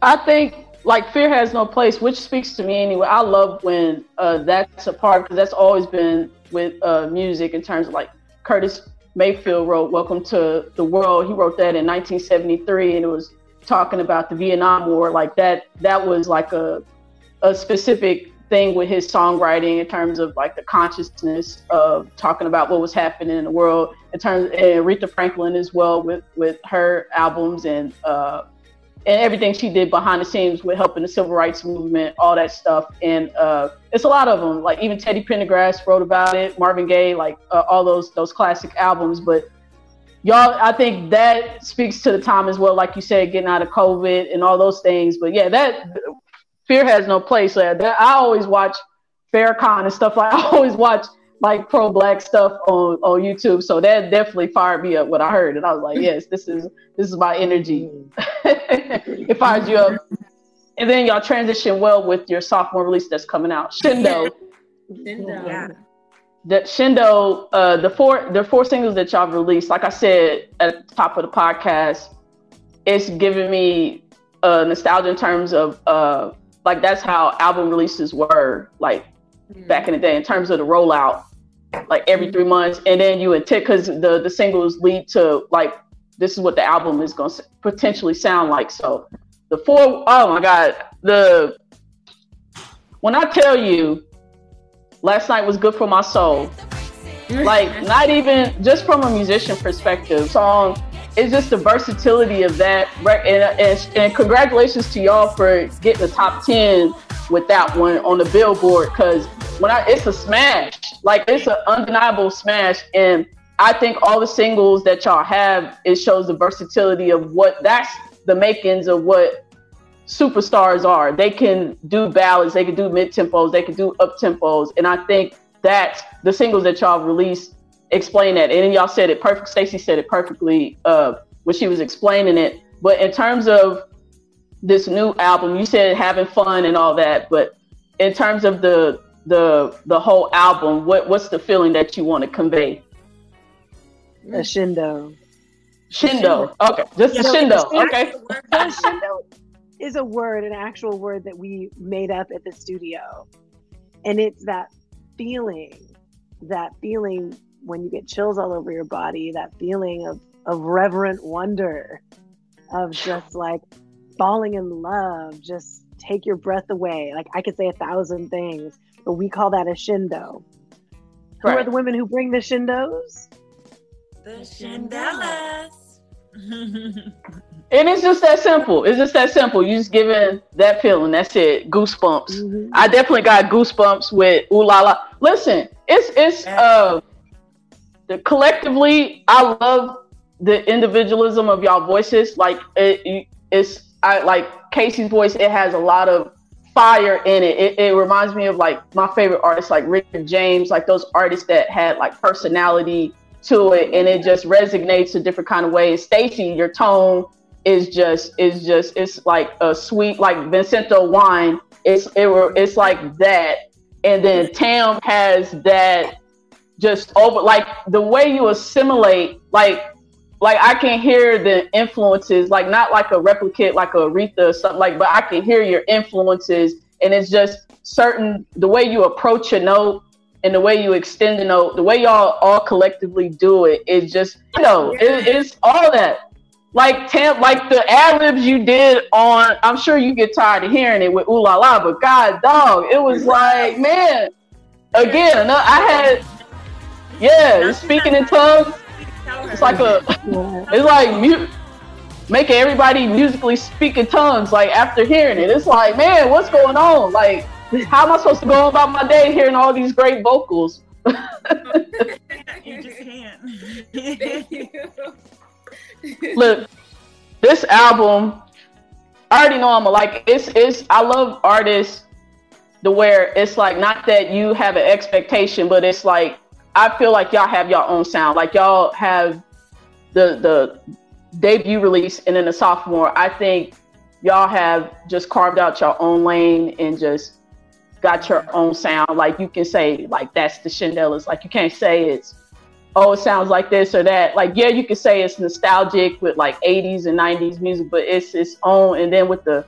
I think like fear has no place, which speaks to me anyway. I love when uh, that's a part because that's always been with uh, music in terms of like Curtis Mayfield wrote "Welcome to the World." He wrote that in 1973, and it was talking about the Vietnam War. Like that, that was like a a specific thing with his songwriting in terms of like the consciousness of talking about what was happening in the world. In terms, and Aretha Franklin as well with with her albums and. Uh, and everything she did behind the scenes with helping the civil rights movement, all that stuff. And uh, it's a lot of them. Like even Teddy Pendergrass wrote about it, Marvin Gaye, like uh, all those those classic albums. But y'all, I think that speaks to the time as well. Like you said, getting out of COVID and all those things. But yeah, that fear has no place. Uh, that, I always watch Farrakhan and stuff like. I always watch like pro black stuff on on YouTube. So that definitely fired me up when I heard it. I was like, yes, this is this is my energy. it fires you up. And then y'all transition well with your sophomore release that's coming out. Shindo. Shindo. Yeah. That Shindo, uh, the four the four singles that y'all released, like I said at the top of the podcast, it's giving me uh, nostalgia in terms of uh, like that's how album releases were like back in the day in terms of the rollout, like every mm-hmm. three months, and then you would take because the the singles lead to like this is what the album is going to potentially sound like. So the four, oh my god, the when I tell you, last night was good for my soul. Like not even just from a musician perspective, song. Um, it's just the versatility of that, and, and, and congratulations to y'all for getting the top ten with that one on the Billboard. Because when I, it's a smash, like it's an undeniable smash, and I think all the singles that y'all have, it shows the versatility of what that's the makings of what superstars are. They can do ballads, they can do mid tempos, they can do up tempos, and I think that the singles that y'all released explain that. And y'all said it perfect. Stacy said it perfectly uh, when she was explaining it. But in terms of this new album, you said having fun and all that. But in terms of the the the whole album, what what's the feeling that you want to convey? Shindo. Shindo. Okay, just shindo. Okay. Shindo is a word, an actual word that we made up at the studio. And it's that feeling, that feeling when you get chills all over your body, that feeling of, of reverent wonder, of just like falling in love, just take your breath away. Like I could say a thousand things, but we call that a shindo. Who are the women who bring the shindos? The Shindellas. And it's just that simple. It's just that simple. You just giving that feeling. That's it. Goosebumps. Mhm. I definitely got goosebumps with Ooh La La. Listen, it's it's uh the collectively I love the individualism of y'all voices. Like it it's I like Kasi's voice, it has a lot of fire in it. It, it reminds me of like my favorite artists like Richard James, like those artists that had like personality to it and it just resonates a different kind of way. Stacy, your tone is just is just it's like a sweet like Vin Santo wine. It's it were it's like that. And then Tam has that just over like the way you assimilate like like I can hear the influences like not like a replicate like a Aretha or something like but I can hear your influences and it's just certain the way you approach a note and the way you extend the note the way y'all all collectively do it, it just you know it, it's all that like Tam, like the ad libs you did on. I'm sure you get tired of hearing it with Ooh La La, but God, dog, it was like, man, again, I had, yeah, speaking in tongues. It's like a, it's like mu- making everybody musically speak in tongues. Like after hearing it, it's like, man, what's going on? Like, how am I supposed to go about my day hearing all these great vocals? you just can't. Thank you. Look, this album, I already know I'm a like it's it's I love artists the where it's like not that you have an expectation, but it's like I feel like y'all have your own sound. Like y'all have the the debut release and then the sophomore. I think y'all have just carved out your own lane and just got your own sound. Like you can say like that's the Shindellas. Like you can't say it's oh it sounds like this or that. Like yeah, you can say it's nostalgic with like 80s and 90s music, but it's its own. And then with the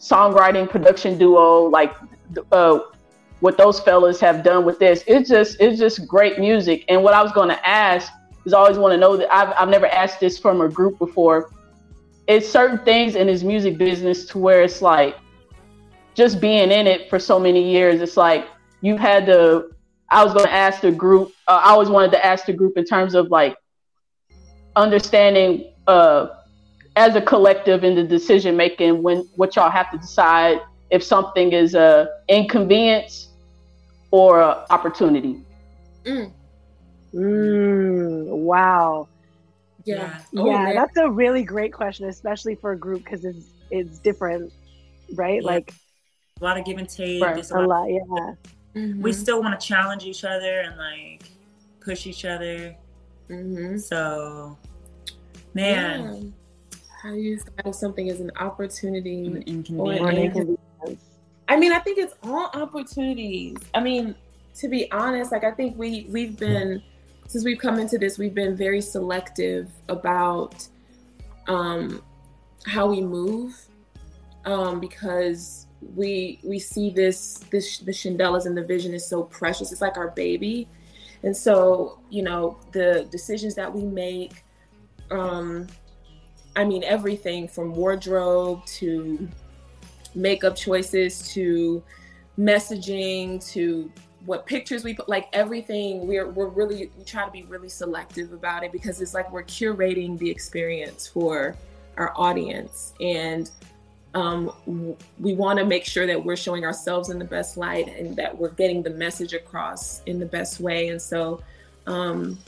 songwriting production duo, like uh, what those fellas have done with this. It's just it's just great music. And what I was going to ask is I always want to know that I've I've never asked this from a group before. It's certain things in his music business to where it's like just being in it for so many years. It's like you had to. I was going to ask the group. Uh, I always wanted to ask the group in terms of like understanding uh, as a collective in the decision making when what y'all have to decide if something is a inconvenience or opportunity. Mm. Mm, wow. Yeah. Yeah, oh, that's a really great question, especially for a group because it's it's different, right? Yeah. Like a lot of give and take. Right. A, a lot, yeah. Mm-hmm. We still want to challenge each other and like push each other. Mm-hmm. So, man. Yeah. How do you find something as an opportunity or an I mean, I think it's all opportunities. I mean, to be honest, like I think we we've been since we've come into this, we've been very selective about um, how we move um, because we we see this this the Shindellas and the vision is so precious. It's like our baby, and so you know the decisions that we make. Um, I mean, everything from wardrobe to makeup choices to messaging to what pictures we put like everything. We're we're really we try to be really selective about it because it's like we're curating the experience for our audience. And um, we want to make sure that we're showing ourselves in the best light and that we're getting the message across in the best way. And so um,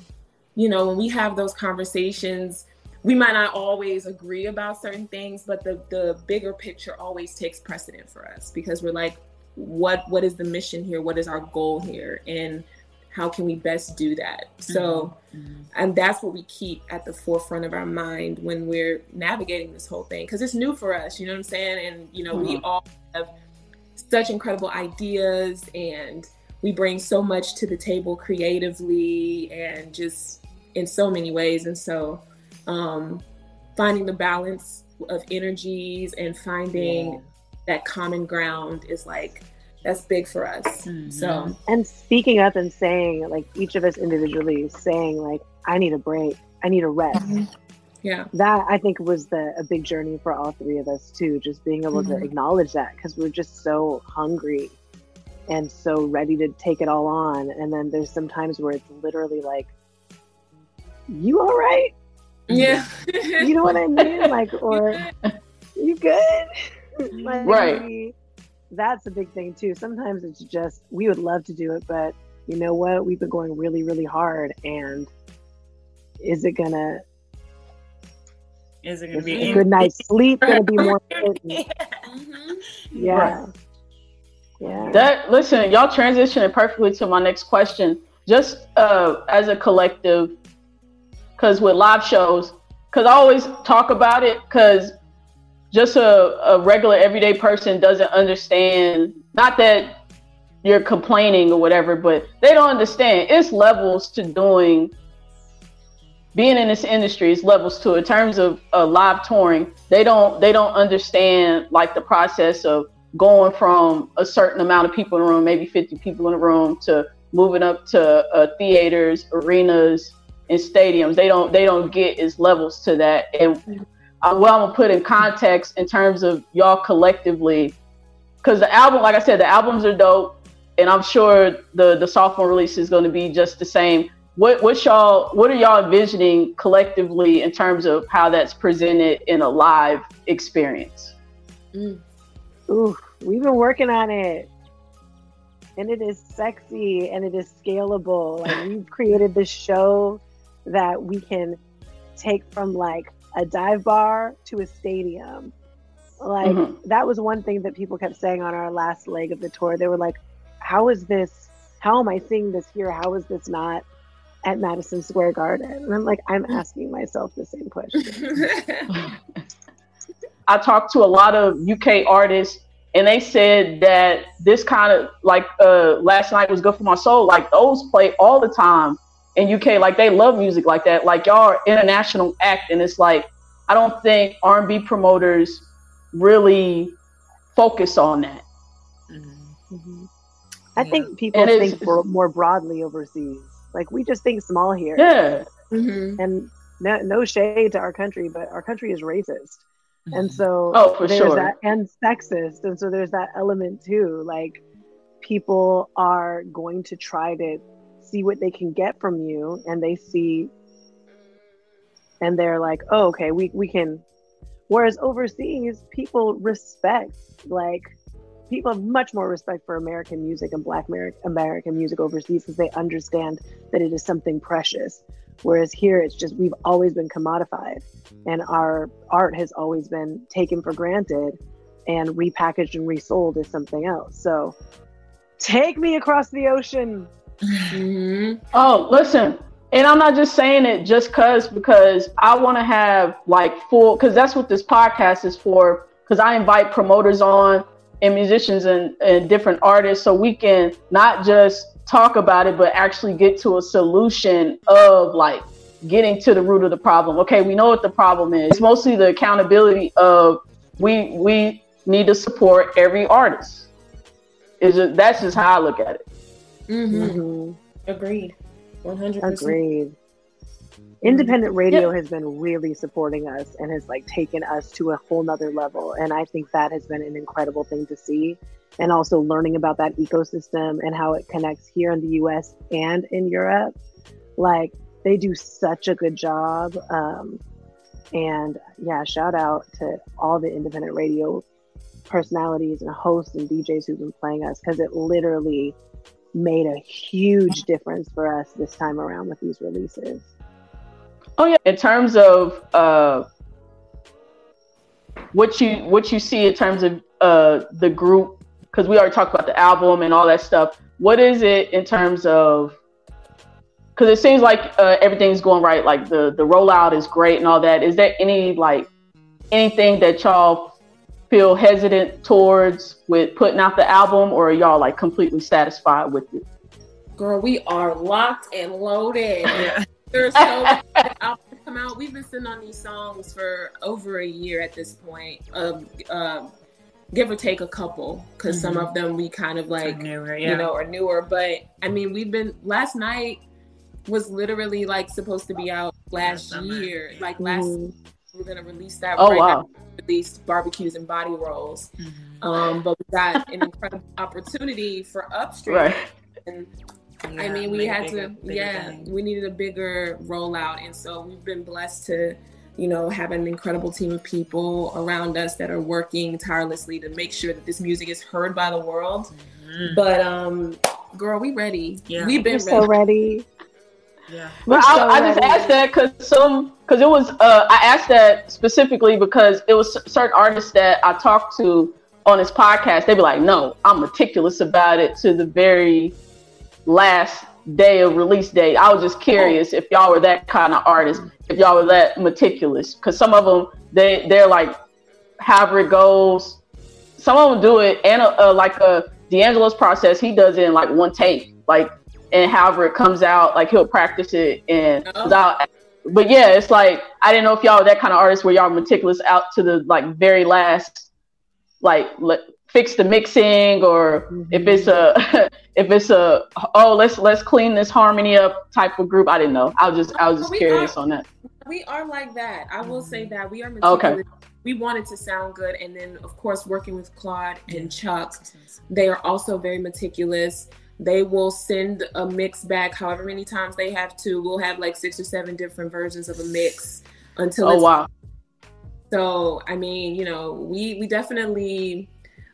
you know when we have those conversations we might not always agree about certain things, but the the bigger picture always takes precedent for us because we're like, what what is the mission here? What is our goal here? And how can we best do that? So, mm-hmm. and that's what we keep at the forefront of our mind when we're navigating this whole thing because it's new for us. You know what I'm saying? And you know, mm-hmm. we all have such incredible ideas and we bring so much to the table creatively and just in so many ways. And so um, finding the balance of energies and finding yeah. that common ground is like that's big for us mm-hmm. so and speaking up and saying like each of us individually saying like i need a break i need a rest mm-hmm. yeah that i think was the a big journey for all three of us too just being able mm-hmm. to acknowledge that because we're just so hungry and so ready to take it all on and then there's some times where it's literally like you all right yeah. you know what I mean? Like, or you good? like, right. That's a big thing too. Sometimes it's just we would love to do it, but you know what? We've been going really, really hard, and is it gonna? Is it gonna be a good night's sleep? Gonna be more important? yeah. Mm-hmm. Yeah. Right. Yeah. That listen, y'all transitioning perfectly to my next question. Just uh, as a collective, because with live shows, because I always talk about it, because just a, a regular everyday person doesn't understand. Not that you're complaining or whatever, but they don't understand. It's levels to doing being in this industry is levels to in terms of uh, live touring. They don't they don't understand like the process of going from a certain amount of people in the room, maybe 50 people in the room, to moving up to uh, theaters, arenas, in stadiums. They don't they don't get as levels to that. And uh, what I'm gonna put in context in terms of y'all collectively, because the album, like I said, the albums are dope, and I'm sure the the sophomore release is going to be just the same. What what y'all what are y'all envisioning collectively in terms of how that's presented in a live experience? Mm. Ooh, we've been working on it and it is sexy and it is scalable. Like we've created this show that we can take from like a dive bar to a stadium Like mm-hmm. that was one thing that people kept saying on our last leg of the tour. They were like, "How is this? How am I seeing this here? How is this not at Madison Square Garden?" And I'm like, I'm asking myself the same question. I talked to a lot of UK artists and they said that this kind of like uh, last night was good for my soul. Like those play all the time in UK. Like they love music like that. Like y'all are international act, and it's like I don't think R and B promoters really focus on that. Mm-hmm. Mm-hmm. I yeah. think people and think more broadly overseas. Like we just think small here. Yeah. Mm-hmm. And no, no shade to our country, but our country is racist. And mm-hmm. so oh, for there's sure. that and sexist. And so there's that element too. Like people are going to try to see what they can get from you and they see and they're like, oh, okay, we, we can whereas overseas people respect like people have much more respect for American music and black American music overseas because they understand that it is something precious Whereas here, it's just we've always been commodified, and our art has always been taken for granted and repackaged and resold as something else. So, take me across the ocean. Mm-hmm. Oh, listen, and I'm not just saying it just cause because I want to have like full because that's what this podcast is for. Because I invite promoters on and musicians and, and different artists so we can not just talk about it, but actually get to a solution of like getting to the root of the problem. Okay, we know what the problem is. It's mostly the accountability of we we need to support every artist. Is that's just how I look at it. Mm-hmm. Mm-hmm. Agreed. 100%. Agreed. Independent radio yep. has been really supporting us and has like taken us to a whole nother level. And I think that has been an incredible thing to see and also learning about that ecosystem and how it connects here in the US and in Europe. Like they do such a good job. Um, and yeah, shout out to all the independent radio personalities and hosts and DJs who've been playing us because it literally made a huge difference for us this time around with these releases. Oh yeah, in terms of uh, what you what you see in terms of uh, the group because we already talked about the album and all that stuff. What is it in terms of? Because it seems like uh, everything's going right. Like the the rollout is great and all that. Is there any like anything that y'all feel hesitant towards with putting out the album, or are y'all like completely satisfied with it? Girl, we are locked and loaded. Yeah. There's so much albums come out. We've been sitting on these songs for over a year at this point. Um, um, give or take a couple because mm-hmm. some of them we kind of like newer, yeah. you know are newer but i mean we've been last night was literally like supposed to be out last year like last mm. We're gonna release that oh right wow now. released barbecues and body rolls mm-hmm. um but we got an incredible opportunity for upstream right. and yeah, I mean, we had to, yeah, thing. we needed a bigger rollout. And so we've been blessed to you know, have an incredible team of people around us that are working tirelessly to make sure that this music is heard by the world. Mm-hmm. But um, girl, we ready. Yeah. We've been ready. so ready. Yeah. But I, so I, just asked that because some because it was uh, I asked that specifically because it was certain artists that I talked to on this podcast. They'd be like, "No, I'm meticulous about it to the very last day of release date. I was just curious if y'all were that kind of artist, if y'all were that meticulous, because some of them they they're like however it goes. Some of them do it and uh, like a uh, D'Angelo's process. He does it in like one take, like and however it comes out, like he'll practice it and. Oh. But yeah, it's like I didn't know if y'all were that kind of artist where y'all meticulous out to the like very last, like fix the mixing or mm-hmm. if it's a if it's a oh let's let's clean this harmony up type of group i didn't know i was just i was just we curious are, on that we are like that i will say that we are meticulous. okay we wanted to sound good and then of course working with claude and chuck they are also very meticulous they will send a mix back however many times they have to we'll have like six or seven different versions of a mix until oh wow so i mean you know we we definitely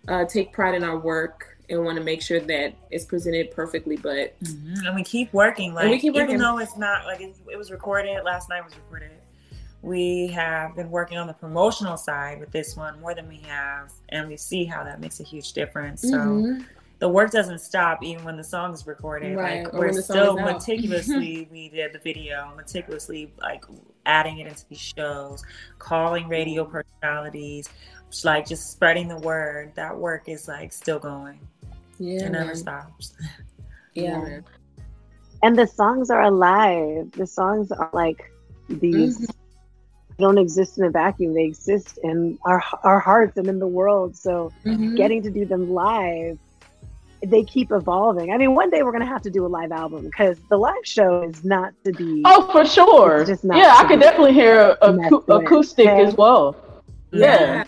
uh, take pride in our work and want to make sure that it's presented perfectly. But mm-hmm. and we keep working, like we keep working. even though it's not like it, it was recorded last night was recorded we have been working on the promotional side with this one more than we have, and we see how that makes a huge difference. So Mhm. The work doesn't stop even when the song is recorded. Right, Like or we're when still meticulously we did the video, meticulously like adding it into these shows, calling radio personalities, just, like just spreading the word. That work is like still going. Yeah, it never man. stops. Yeah, Yeah. and the songs are alive. The songs are like these Mm-hmm. don't exist in a vacuum. They exist in our our hearts and in the world. So Mhm. getting to do them live, they keep evolving. I mean, one day we're gonna have to do a live album because the live show is not to be. Oh, for sure. It's just not Yeah, I to could definitely hear a, messed acou- acoustic Yeah. as well. Yeah.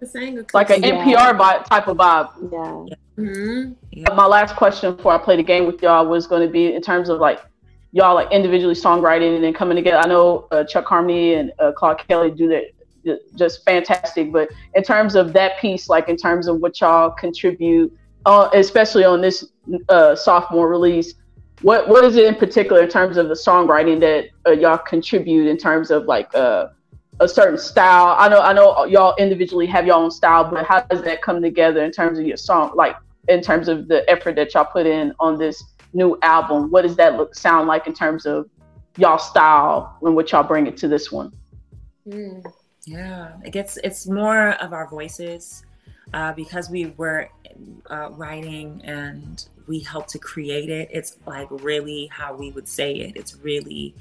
The saying Like an Yeah. NPR vibe, type of vibe. Yeah. hmm My last question before I play the game with y'all was going to be in terms of like y'all like individually songwriting and then coming together. I know uh, Chuck Harmony and uh, Claude Kelly do that just fantastic, but in terms of that piece, like in terms of what y'all contribute, uh, especially on this uh, sophomore release, what what is it in particular in terms of the songwriting that uh, y'all contribute in terms of like uh, a certain style? I know I know y'all individually have your own style, but how does that come together in terms of your song, like in terms of the effort that y'all put in on this new album? What does that look sound like in terms of y'all style and what y'all bring it to this one? Mm. Yeah, it gets it's more of our voices uh, because we were uh, writing and we helped to create it. It's like really how we would say it. It's really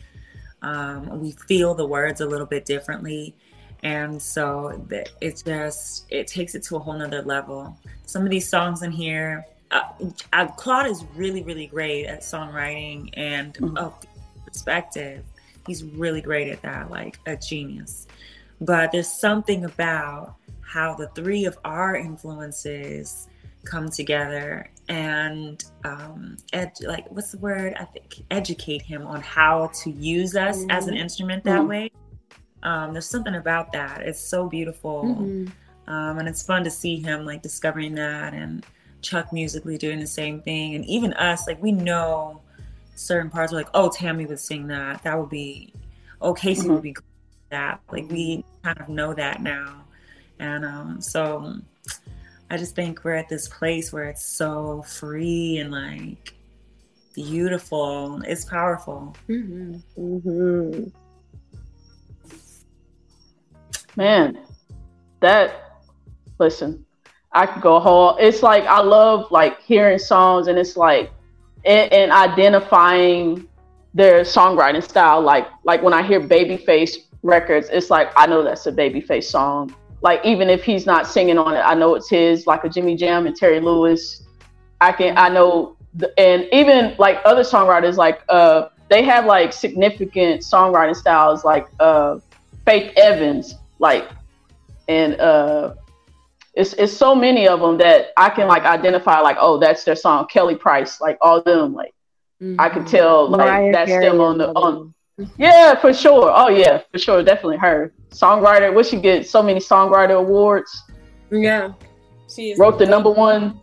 um, we feel the words a little bit differently, and so it's just it takes it to a whole nother level. Some of these songs in here, uh, uh, Claude is really really great at songwriting and Mhm. uh, perspective. He's really great at that, like a genius. But there's something about how the three of our influences come together and um, ed- like what's the word? I think educate him on how to use us as an Mhm. instrument that Mhm. way. Um, there's something about that. It's so beautiful, Mhm. um, and it's fun to see him like discovering that, and Chuck musically doing the same thing, and even us. Like we know certain parts. We're like, oh, Tammy would sing that. That would be. Oh, Kasi would be that. Like we kind of know that now, and um, so I just think we're at this place where it's so free and like beautiful. It's powerful. Mhm. hmm Man, that listen, I could go whole. It's like I love like hearing songs, and it's like and, and identifying their songwriting style. Like like when I hear Babyface records, it's like I know that's a Babyface song. Like even if he's not singing on it, I know it's his. Like a Jimmy Jam and Terry Lewis, I can I know. The, and even like other songwriters, like uh, they have like significant songwriting styles, like uh, Faith Evans, like, and uh, it's it's so many of them that I can like identify, like, oh, that's their song. Kelly Price, like all them, like I can Mhm. tell, like Mariah that's Carey them on the all on. Yeah, for sure. Oh yeah, for sure, definitely her. Songwriter, what she get so many songwriter awards. Yeah. She Wrote the number one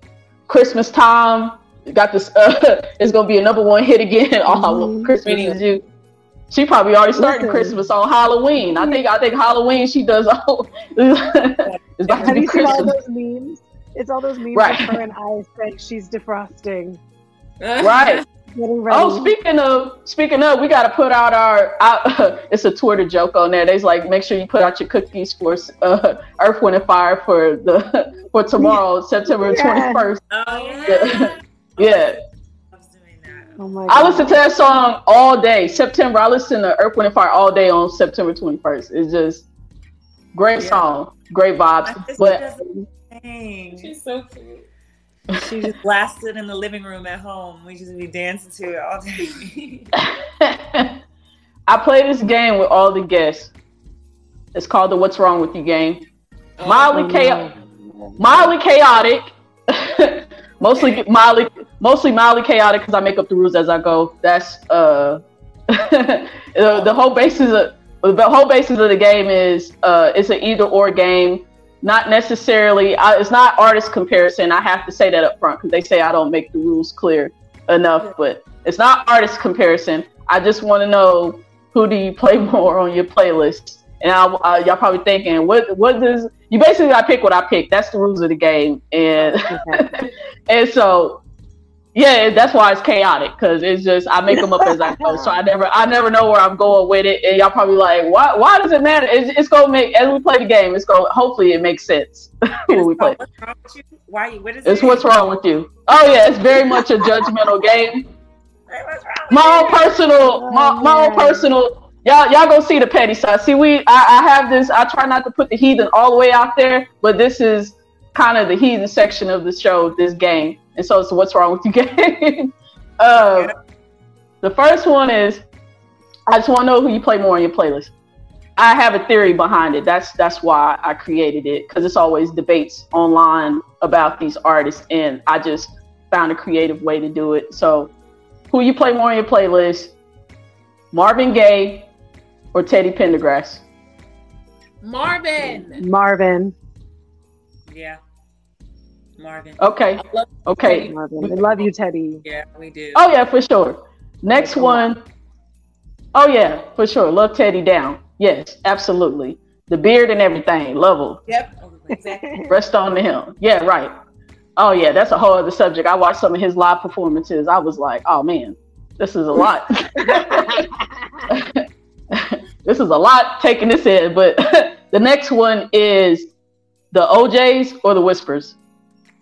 Christmas time. Got this. Uh, it's gonna be a number one hit again. Oh, Mhm. Christmas is you. She probably already started Listen. Christmas on Halloween. I think. I think Halloween she does. All, it's about to Have be you seen all Christmas. those memes? It's all those memes Right. of her and I saying she's defrosting, Right. Getting ready. Oh, speaking of speaking of, we got to put out our. Out, it's a Twitter joke on there. They's like, make sure you put out your cookies for uh, Earth, Wind, and Fire for the for tomorrow, September twenty first. Oh Yeah. Yeah, I was doing that. oh my God. I God. listen to that song all day. September, I listen to Earth, Wind, and Fire all day on September twenty first. It's just great Yeah. song, great vibes. But does. She's so cute. She just blasted in the living room at home. We just be dancing to it all day. I play this game with all the guests. It's called the What's Wrong with You game. Oh, Mildly chaotic. mildly chaotic. mostly mildly mostly mildly chaotic because I make up the rules as I go. That's uh the, the whole basis of the whole basis of the game is uh it's an either or game. Not necessarily. I, it's not artist comparison. I have to say that up front because they say I don't make the rules clear enough. But it's not artist comparison. I just want to know who do you play more on your playlist, And I, uh, y'all probably thinking, what what does you basically I pick what I pick. That's the rules of the game, and Okay. and so yeah, that's why it's chaotic because it's just I make them up as I go. So I never I never know where I'm going with it, and y'all probably like, why why does it matter? It's, it's gonna make as we play the game. It's going to hopefully it makes sense when we play. What's wrong with you? Why? you- What is It's it? what's wrong with you. Oh yeah, it's very much a judgmental game. Hey, what's wrong with my own personal, my, my own Oh, personal. Y'all, y'all go see the petty side. See, we, I, I have this. I try not to put the heathen all the way out there, but this is kind of the heathen section of the show, this game. And so, it's what's wrong with you game? uh, the first one is, I just want to know who you play more on your playlist. I have a theory behind it. That's that's why I created it because it's always debates online about these artists, and I just found a creative way to do it. So, who you play more on your playlist? Marvin Gaye or Teddy Pendergrass? Marvin. Marvin. Yeah. Marvin. Okay, I love okay. Marvin. We love you, Teddy. Yeah, we do. Oh yeah, for sure. Next one. Oh yeah, for sure. Love Teddy down. Yes, absolutely. The beard and everything. Love him. Yep. Exactly. Rest on to him. Yeah, right. Oh yeah, that's a whole other subject. I watched some of his live performances. I was like, oh man, this is a lot. this is a lot taking this in. But the next one is the OJs or the Whispers.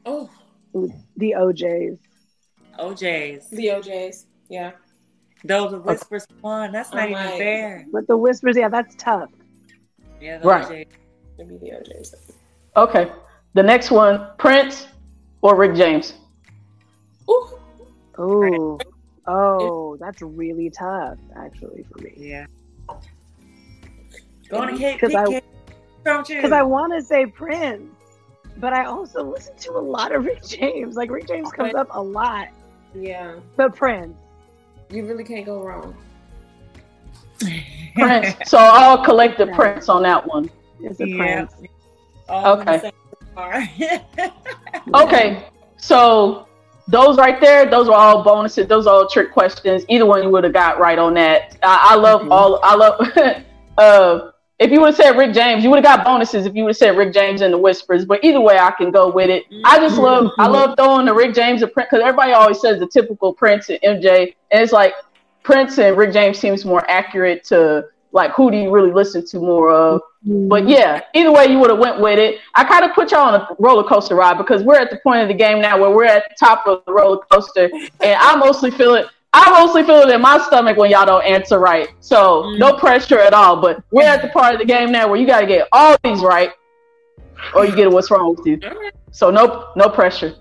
Oh, the OJs. OJ's. the OJs. Yeah. Though the whispers won. That's not I'm even like- fair. But the whispers, yeah, that's tough. Yeah, the Right. OJ's. It'd the OJs. Okay. The next one, Prince or Rick James. Ooh. Oh, oh, that's really tough, actually, for me. Yeah. Go on, Kate. Because I- Kate, Don't you? Because I want to say Prince, but I also listen to a lot of Rick James. Like Rick James comes up a lot, Yeah. but Prince. You really can't go wrong. Prince. so I'll collect the Prince on that one. It's a Yeah. Prince. All Okay. Okay. So those right there, those are all bonuses. Those are all trick questions. Either one you would have got right on that. I, I love Mhm. all. I love. uh, if you would have said Rick James, you would have got bonuses if you would have said Rick James and the Whispers. But either way, I can go with it. Mm-hmm. I just love. I mm-hmm. love throwing the Rick James and Prince because everybody always says the typical Prince and MJ, and it's like Prince and Rick James seems more accurate to like who do you really listen to more of. Mm-hmm. But yeah, either way, you would have went with it. I kind of put y'all on a roller coaster ride because we're at the point of the game now where we're at the top of the roller coaster, and I mostly feel it. I mostly feel it in my stomach when y'all don't answer right. So mm. no pressure at all. But we're at the part of the game now where you got to get all these right, or you get what's wrong with you. Right. So no, no pressure.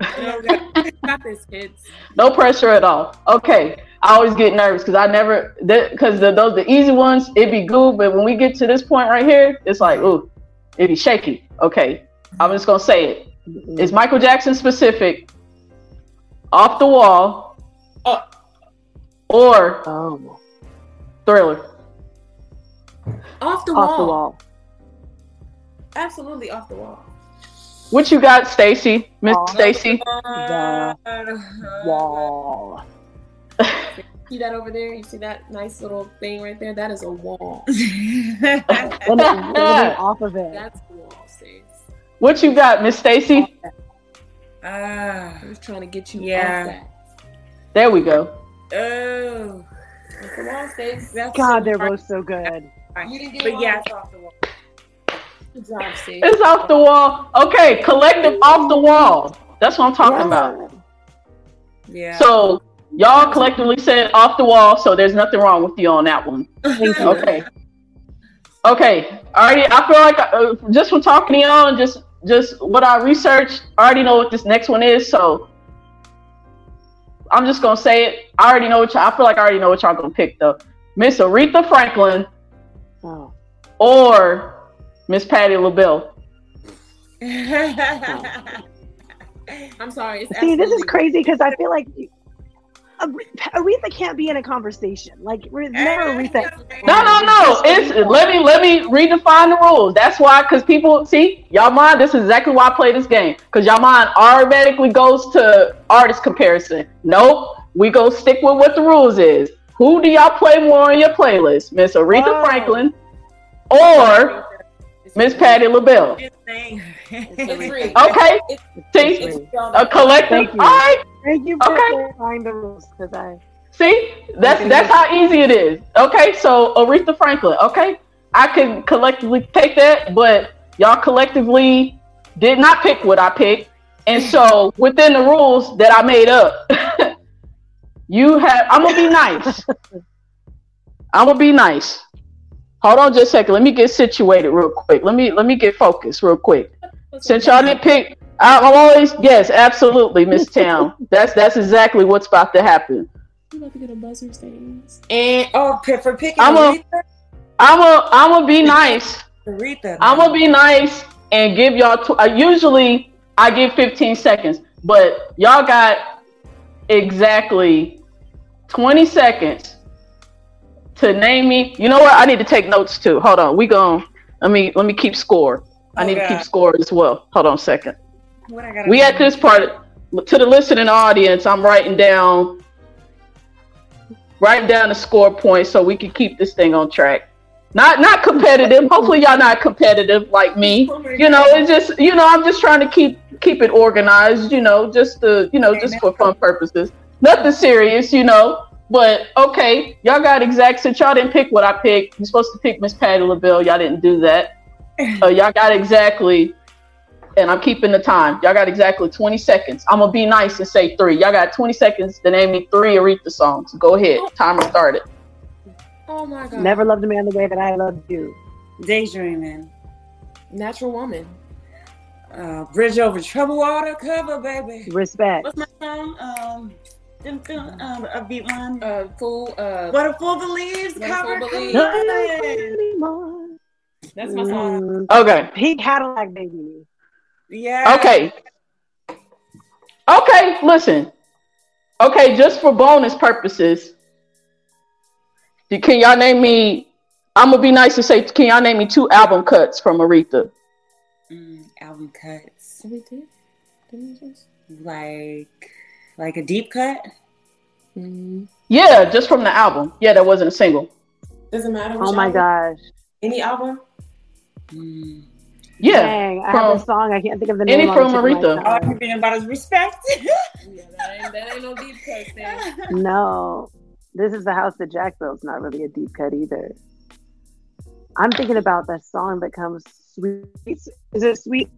Got, this, kids. No pressure at all. Okay. I always get nervous because I never because the those the easy ones it'd be good, but when we get to this point right here, it's like ooh, it'd be shaky. Okay, I'm just gonna say it. It's Michael Jackson specific, off the wall. Or Oh, Thriller. Off the off wall. the wall. Absolutely off the wall. What you got, Stacy? Miss Stacy? The wall. See that over there? You see that nice little thing right there? That is a wall. And it, living off of it. That's a wall, sis. What you got, Miss Stacy? Ah. I was trying to get you Yeah. off that. There we go. Oh. Come on, sis. That's God, they're both so good. You didn't get But yeah, it's off the wall. Good job, sis. It's off the wall. Okay, collective off the wall. That's what I'm talking about. Yeah. So y'all collectively said off the wall, so there's nothing wrong with you on that one. Thank you. Okay. Okay. Already, I feel like uh, just from talking to y'all and just just what I researched, I already know what this next one is. So I'm just gonna say it. I already know what y'all. I feel like I already know what y'all gonna pick though. Miss Aretha Franklin Oh. or Miss Patti LaBelle. I'm sorry. It's See, this is crazy because I feel like Aretha can't be in a conversation. Like, we're never Aretha. No, no, no. It's let me let me redefine the rules. That's why, because people see y'all mind. This is exactly why I play this game. Because y'all mind automatically goes to artist comparison. Nope, we go stick with what the rules is. Who do y'all play more on your playlist, Miss Aretha Oh. Franklin or Miss Patti LaBelle. Just saying. It's free. Okay, It's- see, Thank a collective. All right, Thank you for Okay. clarifying the rules because I. see, that's that's how easy it is. Okay, so Aretha Franklin. Okay, I can collectively take that, but y'all collectively did not pick what I picked, and so within the rules that I made up, you have. I'm gonna be nice. I'm gonna be nice. Hold on just a second. Let me get situated real quick. Let me let me get focused real quick. Since y'all didn't pick, I- I'm always yes, absolutely, Miss Town. That's that's exactly what's about to happen. You about to get a buzzer stains. And oh, p- for picking I'm a- Aretha, I'm a I'm gonna be nice. Aretha. I'm gonna be nice and give y'all. Tw- uh, usually I give 15 seconds, but y'all got exactly 20 seconds to name me. You know what? I need to take notes too. Hold on. We going let me let me keep score. I Oh, need to keep score as well. Hold on a second. What I gotta We do? at this part to the listening audience. I'm writing down writing down the score points so we can keep this thing on track. Not not competitive. Hopefully y'all not competitive like me. Oh You know, God. it's just you know I'm just trying to keep keep it organized. You know, just to you know just for fun purposes. Nothing serious. You know. But okay, y'all got exact since y'all didn't pick what I picked. You're supposed to pick Miss Patti LaBelle. Y'all didn't do that. Uh, y'all got exactly and I'm keeping the time. Y'all got exactly 20 seconds. I'm gonna be nice and say three. Y'all got 20 seconds to name me three Aretha songs. Go ahead. Timer started. Oh my god. Never loved a man the way that I loved you. Daydreaming. Natural woman. Uh, Bridge over troubled water cover, baby. Respect. What's my song? Um, dun, dun, um, a beat one. Uh, fool. Uh, What a fool believes. What a cover, Fool cover. Believes. Not anymore. that's my song. Mm, Okay. Pink Cadillac, baby. Yeah. Okay. Okay, listen. Okay, just for bonus purposes, can y'all name me? I'm gonna be nice to say, can y'all name me two album cuts from Aretha? Mm, album cuts. Did we do? Did we just? Like, like a deep cut. Mm. Yeah, just from the album. Yeah, that wasn't a single. Doesn't matter. Oh my album. gosh. Any album? Mm. Yeah, Dang, I from- have a song. I can't think of the name. any on the from tip Aretha. All. I can think about is respect. Yeah, that ain't, that ain't no deep cut thing. No, this is the house that Jack built's not really a deep cut either. I'm thinking about that song that comes sweet. Is it sweet?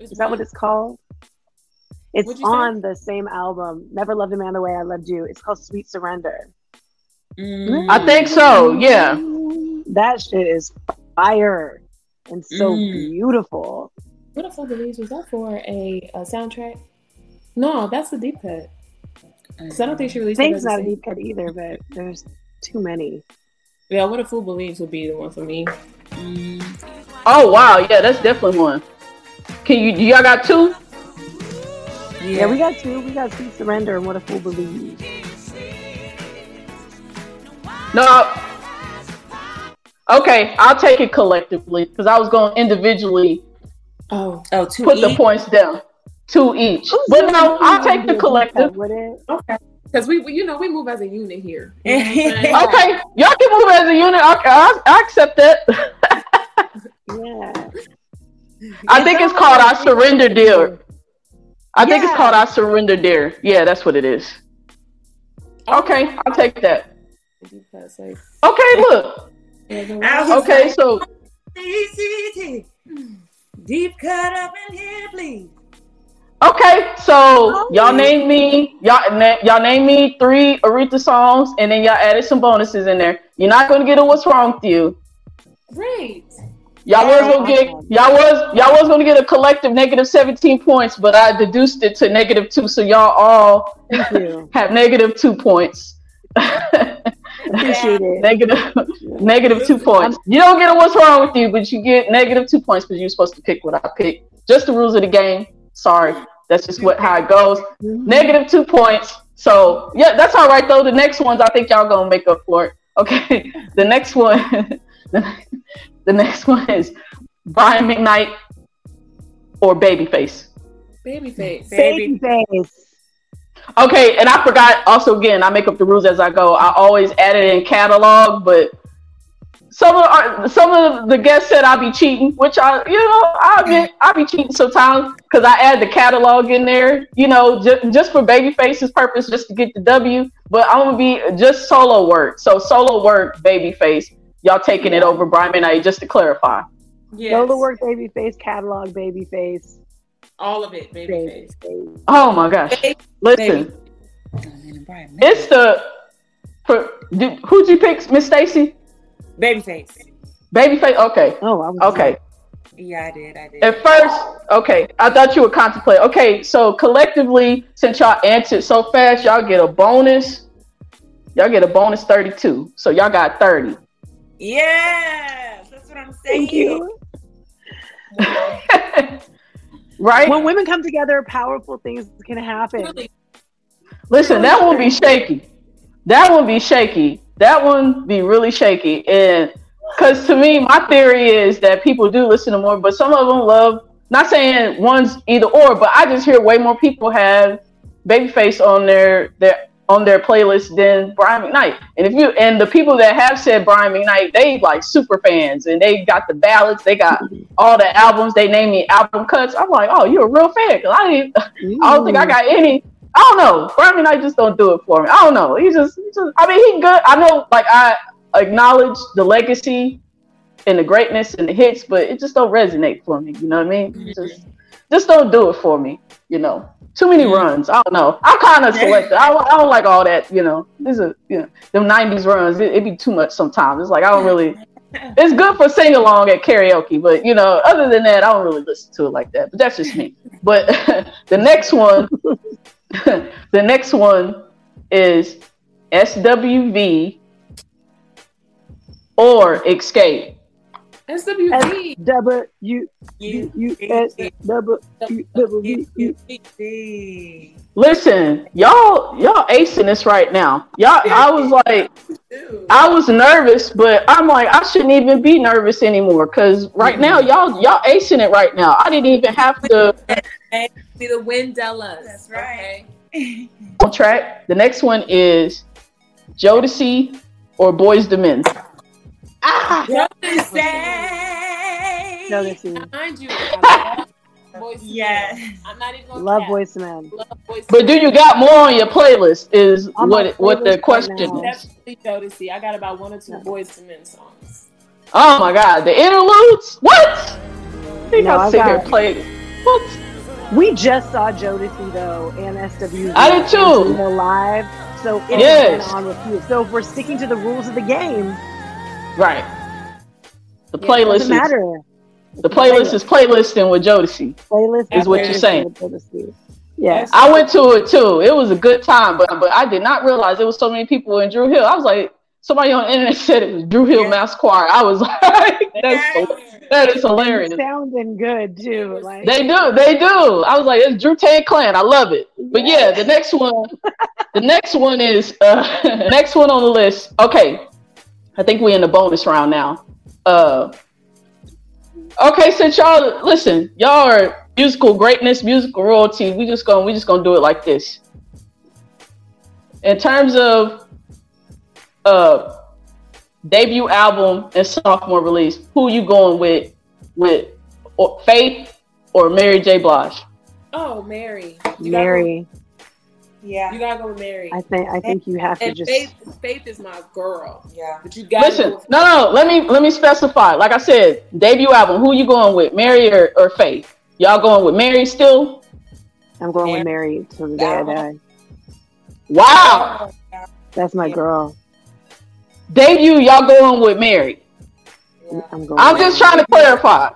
Is that what it's called? It's What'd say? on the same album, Never Loved a Man the Way I Loved You. It's called Sweet Surrender. Mm. I think so. Yeah. That shit is fire and so Mm. beautiful. What if I believes was that for a, a soundtrack? No, that's the deep cut. Because I don't think she released it Think's as not a deep cut either, but there's too many. Yeah, what a fool believes would be the one for me. Mm. Oh wow, yeah, that's definitely one. Can you y'all got two? Yeah, we got two. We got Sweet Surrender and What a Fool Believes. No. Okay, I'll take it collectively because I was going individually Oh, Oh, two put the points down, two each. But no, I'll take the collective. Would it? okay. Because we, we- you know, we move as a unit here. You know what I'm saying? Okay, y'all can move as a unit. I, I, I accept that. Yeah. I think it's called our Surrender Dear. I think it's called our Surrender Dear. Yeah, that's what it is. Okay, I'll take that. Deep cuts, like, Okay, look. Yeah, the I one- was Okay, so Deep cut up in here, please. okay, so y'all name me y'all na- y'all name me three Aretha songs, and then y'all added some bonuses in there. You're not gonna get a what's wrong with you. Great. Y'all was gonna get y'all was y'all was gonna get a collective negative 17 points, but I deduced it to negative two, so y'all all have negative two points. Appreciate it. negative negative two points. You don't get a what's wrong with you, but you get negative two points because you're supposed to pick what I pick. Just the rules of the game. Sorry, that's just what how it goes. Negative two points. So yeah, that's all right though. The next ones I think y'all gonna make up for it. Okay, the next one, the next one is Brian McKnight or Babyface. Babyface. Baby. Baby face. Okay, and I forgot also again, I make up the rules as I go. I always add it in catalog, but some of our, some of the guests said I'll be cheating, which I you know I admit I be cheating sometimes because I add the catalog in there, you know, j- just for Babyface's purpose, just to get the W. But I'm gonna be just solo work, so solo work Babyface. Y'all taking it over Brian McKnight, just to clarify. Yes. Solo work, baby face, catalog, baby face, All of it, baby baby face. face. Oh my gosh! Baby- Listen, Brian, it's the for did, who'd you pick, Miss Stacy? Babyface. Babyface. Okay, Oh, I was okay. Yeah, I did. I did. At first, okay, I thought you would contemplate. Okay, so collectively, since y'all answered so fast, y'all get a bonus. Y'all get a bonus 32. So y'all got 30. yes, that's what I'm saying. Thank you. right? When women come together, powerful things can happen. Really, Listen, that one be shaky. That one be shaky. That one be really shaky. And because to me, my theory is that people do listen to more, but some of them love, not saying one's either or, but I just hear way more people have Babyface on their, their on their playlist than Brian McKnight. And if you and the people that have said Brian McKnight, they like super fans and they got the ballads, they got all the albums, they name me album cuts. I'm like, oh, you're a real fan. Cause I didn't I don't think I got any. I don't know. Brian McKnight just don't do it for me. I don't know. He just, he just. I mean, he good. I know. Like I acknowledge the legacy and the greatness and the hits, but it just don't resonate for me. You know what I mean? Mm-hmm. Just, just don't do it for me. You know, too many runs. I don't know. I'm kind of selective. I, don't- I don't like all that. You know, this is you know them '90s runs. It, it be too much sometimes. It's like I don't really. It's good for sing along at karaoke, but you know, other than that, I don't really listen to it like that. But that's just me. But the next one, the next one is SWV or Xscape. SWV. W U You, U S W U W E. Listen, y'all, y'all acing this right now. Y'all, I was like, I was nervous, but I'm like, I shouldn't even be nervous anymore because right mm-hmm. now, y'all, y'all acing it right now. I didn't even have to Be the Windellas. That's right. Okay? on track. The next one is Jodeci or Boyz II Men. Ah, Say. no, this is Mind you, I love Boys Yes. Men. I'm not even love cap. voice man. Love Boys But do you got more on your playlist? Is On my what what the question now. is? Definitely Jodeci. I got about one or two Boyz II Men songs. Oh my god, the interludes? What? You No, gotta I sit here got- and play. What? We just saw Jodeci though and SW. I did too. Live, so it Yes. on repeat. So if we're sticking to the rules of the game, Right. The it playlist doesn't is matter. the playlist is playlisting with Jodeci. Playlist Is what you're saying. with Jodeci. Yes. I went to it too. It was a good time, but but I did not realize there was so many people in Dru Hill. I was like, somebody on the internet said it was Dru Hill Yeah. Mass Choir. I was like, that's so, that is hilarious. Sounding good too. Like They do, they do. I was like, it's Drew Tan Clan. I love it. But yeah, the next one, the next one is uh next one on the list. Okay, I think we're in the bonus round now. Uh, okay, since y'all listen, y'all are musical greatness, musical royalty. We just gonna we just gonna do it like this. In terms of uh debut album and sophomore release, who you going with? With or Faith or Mary J. Blige? Oh, Mary. You Mary. Gotta Yeah. you gotta go with Mary. I think I think you have to just Faith, Faith is my girl. Yeah. But you gotta Listen, go with no, no, let me let me specify. Like I said, debut album. Who you going with, Mary or, or Faith? Y'all going with Mary still? I'm going with Mary till the day I die. Wow. That's my Yeah. girl. Debut, y'all going with Mary. I'm going. I'm with just Mary. trying to clarify.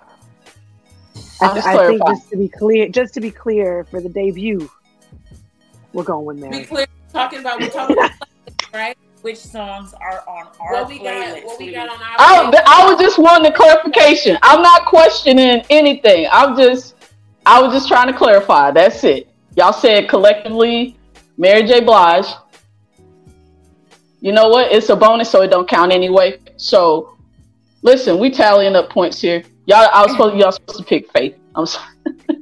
I, I'm just think just to be clear, just to be clear for the debut, we're going with Be Mary. clear, talking about we're talking about right? Which songs are on our What we got, what we got on our I, playlist. I was just wanting a clarification. I'm not questioning anything. I'm just, I was just trying to clarify. That's it. Y'all said collectively, Mary J. Blige. You know what? It's a bonus, so it don't count anyway. So, listen, we tallying up points here. Y'all, I was supposed, y'all supposed to pick Faith. I'm sorry.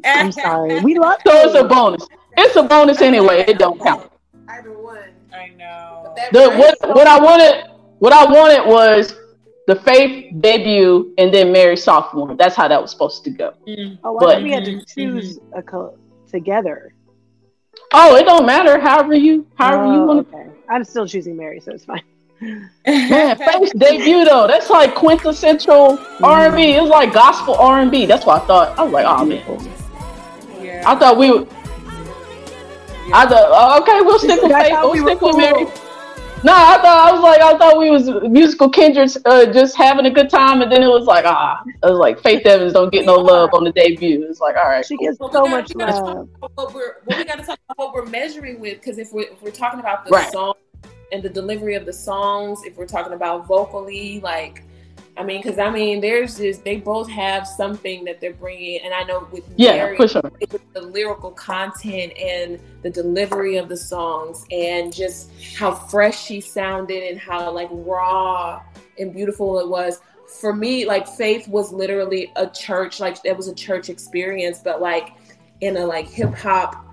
I'm sorry. We love So it's a bonus. It's a bonus anyway. It don't count. Either one. I know. But that The Mary what what I wanted what I wanted was the Faith debut and then Mary sophomore. That's how that was supposed to go. Mm. Oh, I But- we had to choose a co- together. Oh, it don't matter. However you, however you Oh, want to. okay. I'm still choosing Mary, so it's fine. Man, Faith's debut though, that's like quintessential R and B. It's like gospel R and B. That's what I thought. I was like, oh man. yeah. I thought we. Would, I thought uh, okay, we'll stick with Faith. We'll we were stick with cool. Mary. No, I thought I was like I thought we was musical kindreds, uh, just having a good time, and then it was like ah, it was like Faith Evans don't get no love on the debut. It's like all right, She cool. gets Well, so gotta- much we gotta love. talk What we're, what we got to talk about what we're measuring with, because if we're, if we're talking about the Right. song and the delivery of the songs, if we're talking about vocally, like, I mean, because I mean, there's just they both have something that they're bringing, and I know with yeah, Mary, for sure. the lyrical content and the delivery of the songs and just how fresh she sounded and how like raw and beautiful it was. For me like faith was literally a church like it was a church experience but like in a like hip hop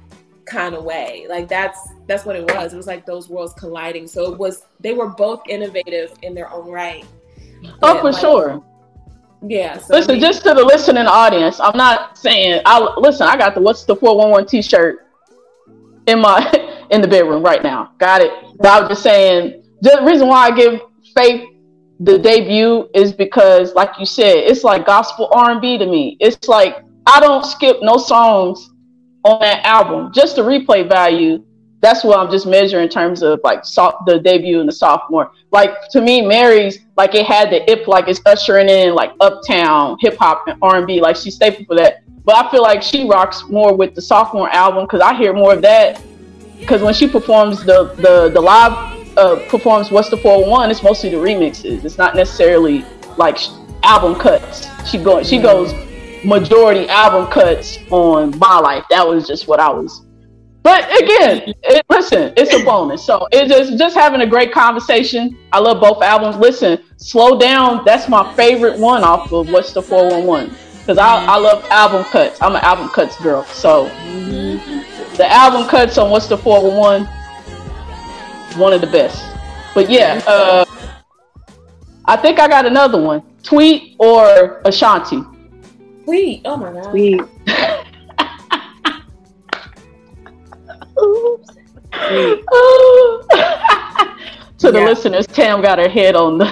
kind of way. Like that's that's what it was. It was like those worlds colliding. So it was they were both innovative in their own right Oh, for like, sure. yeah so Listen, just to the listening audience, I'm not saying I listen. I got the what's the 411 T-shirt in my in the bedroom right now. Got it. But I was just saying the reason why I give Faith the debut is because, like you said, it's like gospel R&B to me. It's like I don't skip no songs on that album. Just the replay value. That's what I'm just measuring in terms of like so- the debut and the sophomore. Like to me, Mary's like it had the ip, like it's ushering in like uptown hip hop and R&B. Like she's staple for that. But I feel like she rocks more with the sophomore album because I hear more of that. Because when she performs the the the live uh, performs "What's the 401," it's mostly the remixes. It's not necessarily like album cuts. She go she goes majority album cuts on my life. That was just what I was. But again, it, listen, it's a bonus. So it's just just having a great conversation. I love both albums. Listen, slow down. That's my favorite one off of What's the 411 because I, I love album cuts. I'm an album cuts girl. So the album cuts on What's the 411 one of the best. But yeah, uh, I think I got another one. Tweet or Ashanti. Tweet. Oh my god. Sweet. Oops. To the Yeah. listeners, Tam got her head on the.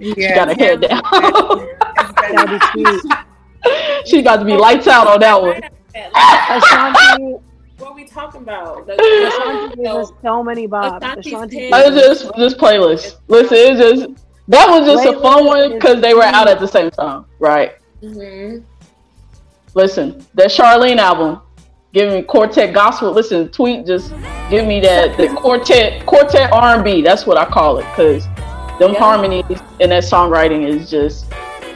she got her head down. That'd be sweet. She's about to be lights out on that one. Ashanti, What are we talking about? The, Ashanti gave us so many bops. Ashanti's Ashanti pin. gave I us- was just this playlist. Listen, it's just that was just a fun one because they were out at the same time, right? Mhm. Listen, that Charlene album, giving me quartet gospel. Listen, tweet just give me that the quartet quartet R and B. That's what I call it because them Yeah. harmonies and that songwriting is just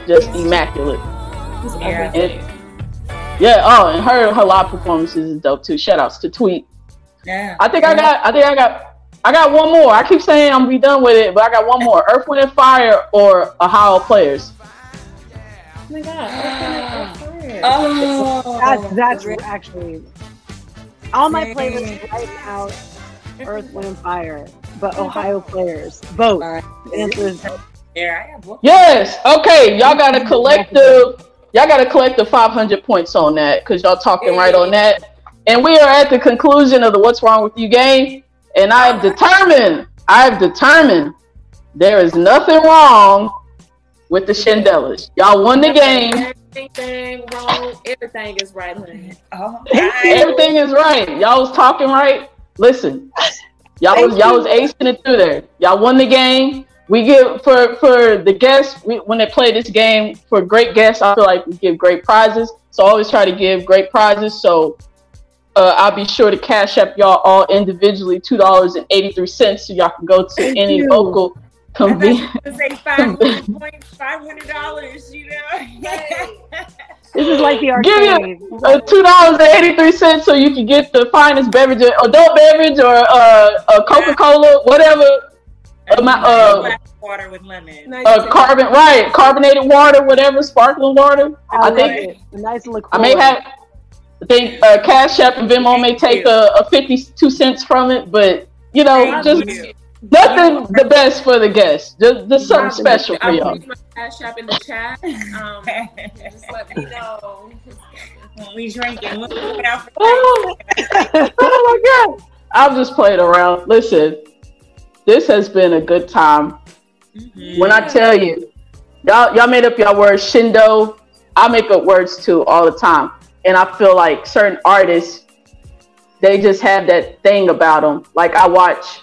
just immaculate. Yeah. And, yeah. Oh, and her her live performances is dope too. Shout outs to Tweet. Yeah. I think I got. I think I got. I got one more. I keep saying I'm gonna be done with it, but I got one more. Earth, Wind, and Fire or Ohio Players. Oh my god. Oh, That's that's Really? actually all my Dang. playlist right now. Earth, Wind, and Fire, but oh. Ohio players both. All right. The answer is Yeah, I have one. Yes. Okay. Y'all got a collective. Y'all got a collective 500 points on that because y'all talking right on that. And we are at the conclusion of the "What's Wrong with You" game, and I have determined. I have determined there is nothing wrong with the Shindellas. Y'all won the game. Everything wrong. Everything is right, honey. Oh, Everything is right. Y'all was talking right. Listen, y'all was y'all was acing it through there. Y'all won the game. We give for for the guests we, when they play this game for great guests. I feel like we give great prizes. So I always try to give great prizes. So uh, I'll be sure to cash up y'all all individually two dollars and eighty three cents so y'all can go to Thank any you. local I thought convenience. you were gonna say five hundred points, five hundred dollars. You know. this is like the Give me arcade. uh, two dollars and eighty three cents so you can get the finest beverage, adult beverage or uh, a Coca Cola, whatever. Uh, my- uh, water with lemon. Uh, carbon, right? Carbonated water, whatever, sparkling water. I, I think it. a nice liqueur. I may have. I think uh, Cash App and Venmo may take a, a fifty-two cents from it, but you know, Thank just you. Nothing the best for the guests. Just, just something special for y'all. I'll my cash app in the chat. Um, just let me know. We drinking, for Oh, oh my god! I'm just playing around. Listen, this has been a good time. Mhm. When I tell you, y'all y'all made up your words. Shindo, I make up words too all the time, and I feel like certain artists, they just have that thing about them. Like I watch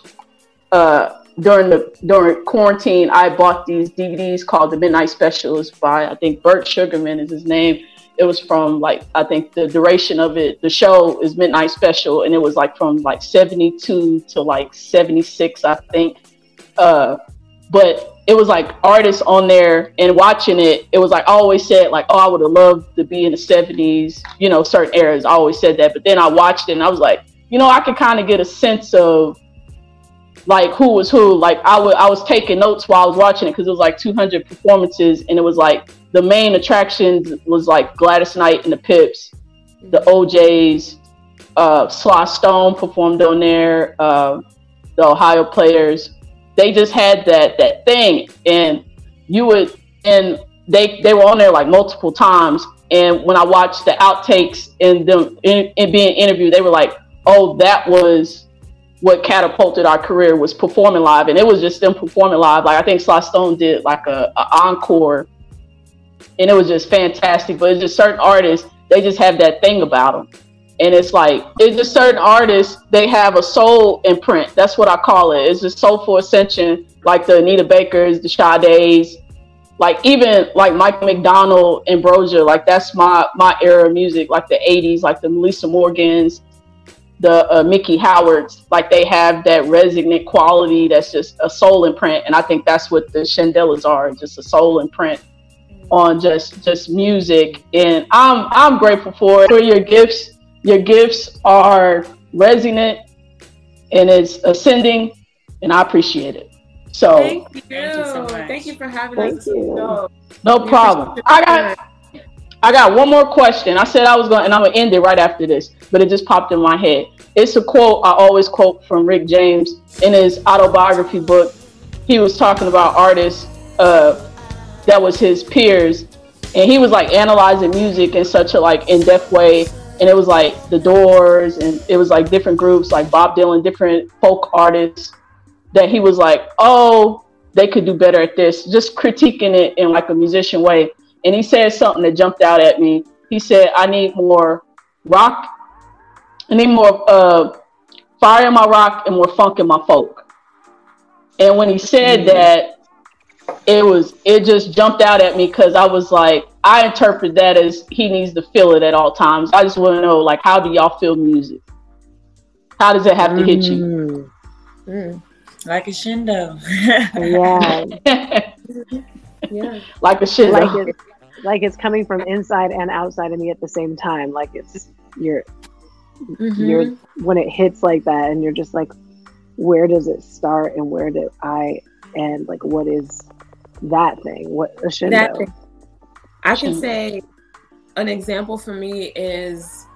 uh, during the during quarantine, I bought these DVDs called The Midnight Specialist by I think Burt Sugarman is his name. It was from like I think the duration of it. The show is Midnight Special, and it was like from like seventy two to like seventy six, I think. Uh, but it was like artists on there and watching it it was like i always said like oh i would have loved to be in the 70s you know certain eras i always said that but then i watched it and i was like you know i could kind of get a sense of like who was who. Like i would i was taking notes while i was watching it because it was like 200 performances and it was like the main attractions was like gladys knight and the pips. The oj's uh sly stone performed on there uh the ohio players. They just had that that thing and you would and they they were on there like multiple times. And when i watched the outtakes and them in, in being interviewed they were like oh that was what catapulted our career was performing live and it was just them performing live. Like i think sly stone did like a, a encore and it was just fantastic but it's just certain artists they just have that thing about them and it's like it's just certain artists they have a soul imprint. That's what i call it. It's just soulful ascension like the anita bakers the Sade's, like even like michael mcdonald ambrosia like that's my my era of music like the 80s like the melissa morgans the uh, mickey howards like they have that resonant quality that's just a soul imprint and i think that's what the shindellas are just a soul imprint on just just music and i'm i'm grateful for it for your gifts your gifts are resonant and it's ascending and i appreciate it so Thank you. Thank you so much. Thank you for having Thank us. you. No, no problem i got I got one more question. I said I was going, and I'm gonna end it right after this, but it just popped in my head. It's a quote I always quote from Rick James in his autobiography book. He was talking about artists uh, that was his peers, and he was like analyzing music in such a like in-depth way. And it was like the Doors, and it was like different groups like Bob Dylan, different folk artists that he was like, oh, they could do better at this, just critiquing it in like a musician way and he said something that jumped out at me. He said, "I need more rock. I need more uh, fire in my rock and more funk in my folk." And when he said that, it was it just jumped out at me because I was like, I interpret that as he needs to feel it at all times. I just want to know, like, how do y'all feel music? How does it have to hit you? Mm, Mm, like a shindo. yeah, yeah. like a shit. like it's like it's coming from inside and outside of me at the same time. Like it's you're Mhm. you're when it hits like that, and you're just like, where does it start and where do I end? Like, what is that thing? What a shindo? That thing. I should say an example for me is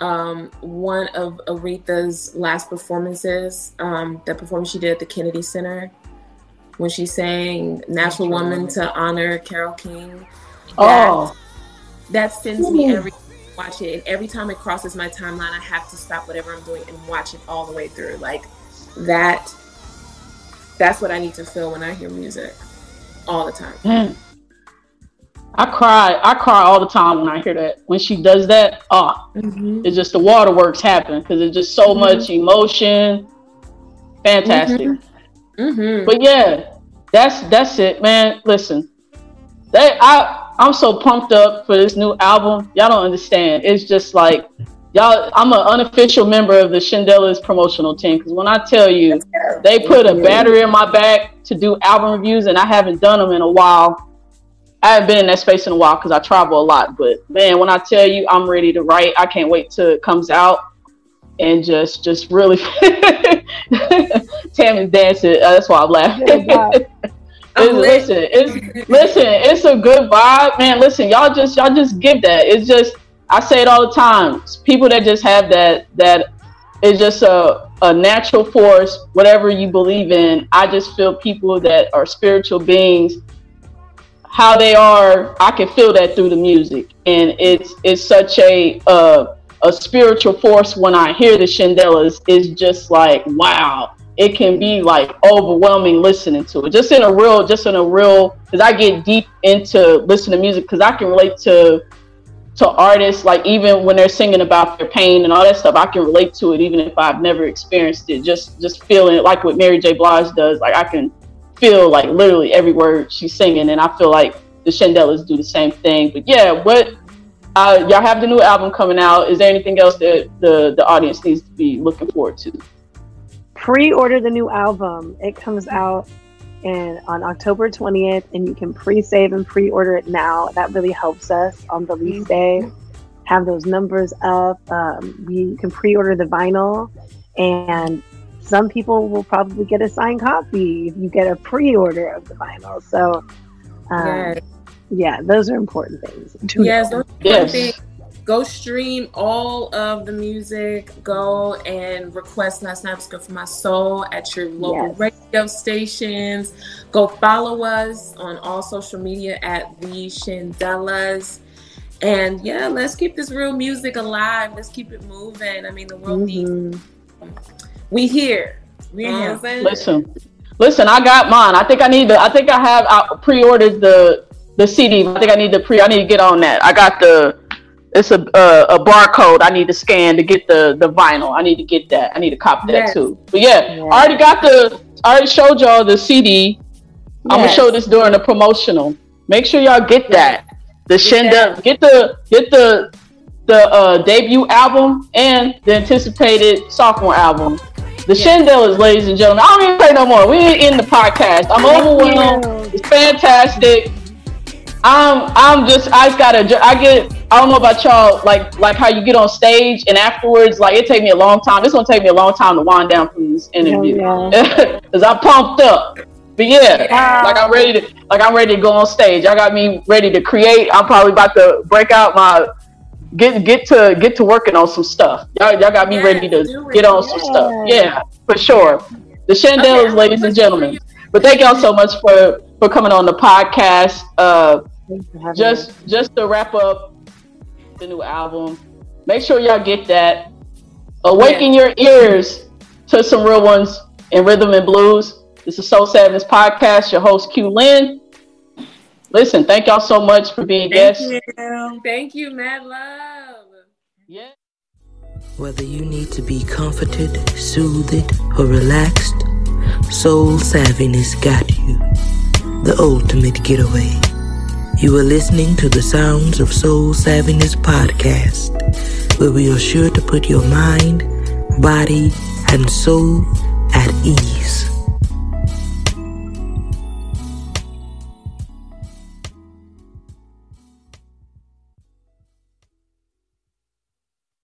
um, one of Aretha's last performances, um, the performance she did at the Kennedy Center when she sang Natural Woman to honor Carole King. That, oh, that sends me every watch it and every time it crosses my timeline I have to stop whatever I'm doing and watch it all the way through. Like that that's what I need to feel when I hear music. All the time. man. I cry. I cry all the time when I hear that. When she does that, oh, Mm-hmm. it's just the waterworks happen because it's just so Mhm. much emotion. Fantastic. Mm-hmm. But yeah, that's that's it, man. Listen, they I I'm so pumped up for this new album. Y'all don't understand. It's just like y'all. I'm an unofficial member of the Shindella's promotional team because when I tell you they put a battery in my back to do album reviews, and I haven't done them in a while. I haven't been in that space in a while because I travel a lot. But man, when I tell you I'm ready to write, I can't wait till it comes out and just just really Tammy's dancing. Uh, that's why I'm laughing. It's- listen, it's listen, it's a good vibe, man. Listen, y'all just y'all just give that. It's just I say it all the time. People that just have that that is just a, a natural force, whatever you believe in. I just feel people that are spiritual beings, how they are, I can feel that through the music. And it's it's such a uh, a spiritual force when I hear the Shindellas It's just like wow. It can be like overwhelming listening to it. Just in a real, just in a real, because I get deep into listening to music because I can relate to to artists like even when they're singing about their pain and all that stuff i can relate to it even if i've never experienced it. Just just feeling it like what mary j. Blige does like i can feel like literally every word she's singing and i feel like the shindellas do the same thing. But yeah what uh, y'all have the new album coming out. Is there anything else that the the audience needs to be looking forward to pre-order the new album it comes out and on October 20th, and you can pre-save and pre-order it now. That really helps us on the release day. Have those numbers up. Um, you can pre-order the vinyl, and some people will probably get a signed copy if you get a pre-order of the vinyl. So, um, yes. yeah, those are important things. Yes, those yes. Things go stream all of the music. Go and request Last Night's Good for My Soul at your local yes. radio stations. Go follow us on all social media at the Shindellas. And yeah, let's keep this real music alive. Let's keep it moving. I mean, the world mm-hmm. needs. We here. We here. Listen, listen. I got mine. I think I need to. I think I have. I pre-ordered the the CD. I think I need to pre. I need to get on that. I got the it's a, a, a barcode I need to scan to get the the vinyl. I need to get that. I need to copy that yes. too. But yeah, yeah, I already got the. I already showed y'all the CD. Yes. I'm gonna show this during the promotional. Make sure y'all get that. The Shinda, get the get the the uh, debut album and the anticipated sophomore album. The yes. ladies and gentlemen. I don't even play no more. We ain't in the podcast. I'm overwhelmed. It's fantastic. I'm I'm just I just gotta I get I don't know about y'all like like how you get on stage and afterwards like it take me a long time. It's gonna take me a long time to wind down from this interview because yeah. I'm pumped up. But yeah, yeah, like I'm ready to like I'm ready to go on stage. I got me ready to create. I'm probably about to break out my get get to get to working on some stuff. Y'all, y'all got me yeah, ready to get on some stuff. Yeah, for sure. The Shindellas, okay. ladies and gentlemen. But thank y'all so much for for coming on the podcast. Uh, just just to wrap up the new album, make sure y'all get that. Awaken yeah. your ears to some real ones in rhythm and blues. This is Soul Savage Podcast. Your host Q Lynn. Listen, thank y'all so much for being thank guests. You. Thank you, mad love. Yeah. Whether you need to be comforted, soothed, or relaxed, Soul Savviness got you. The ultimate getaway. You are listening to the sounds of Soul Savviness podcast, where we are sure to put your mind, body, and soul at ease.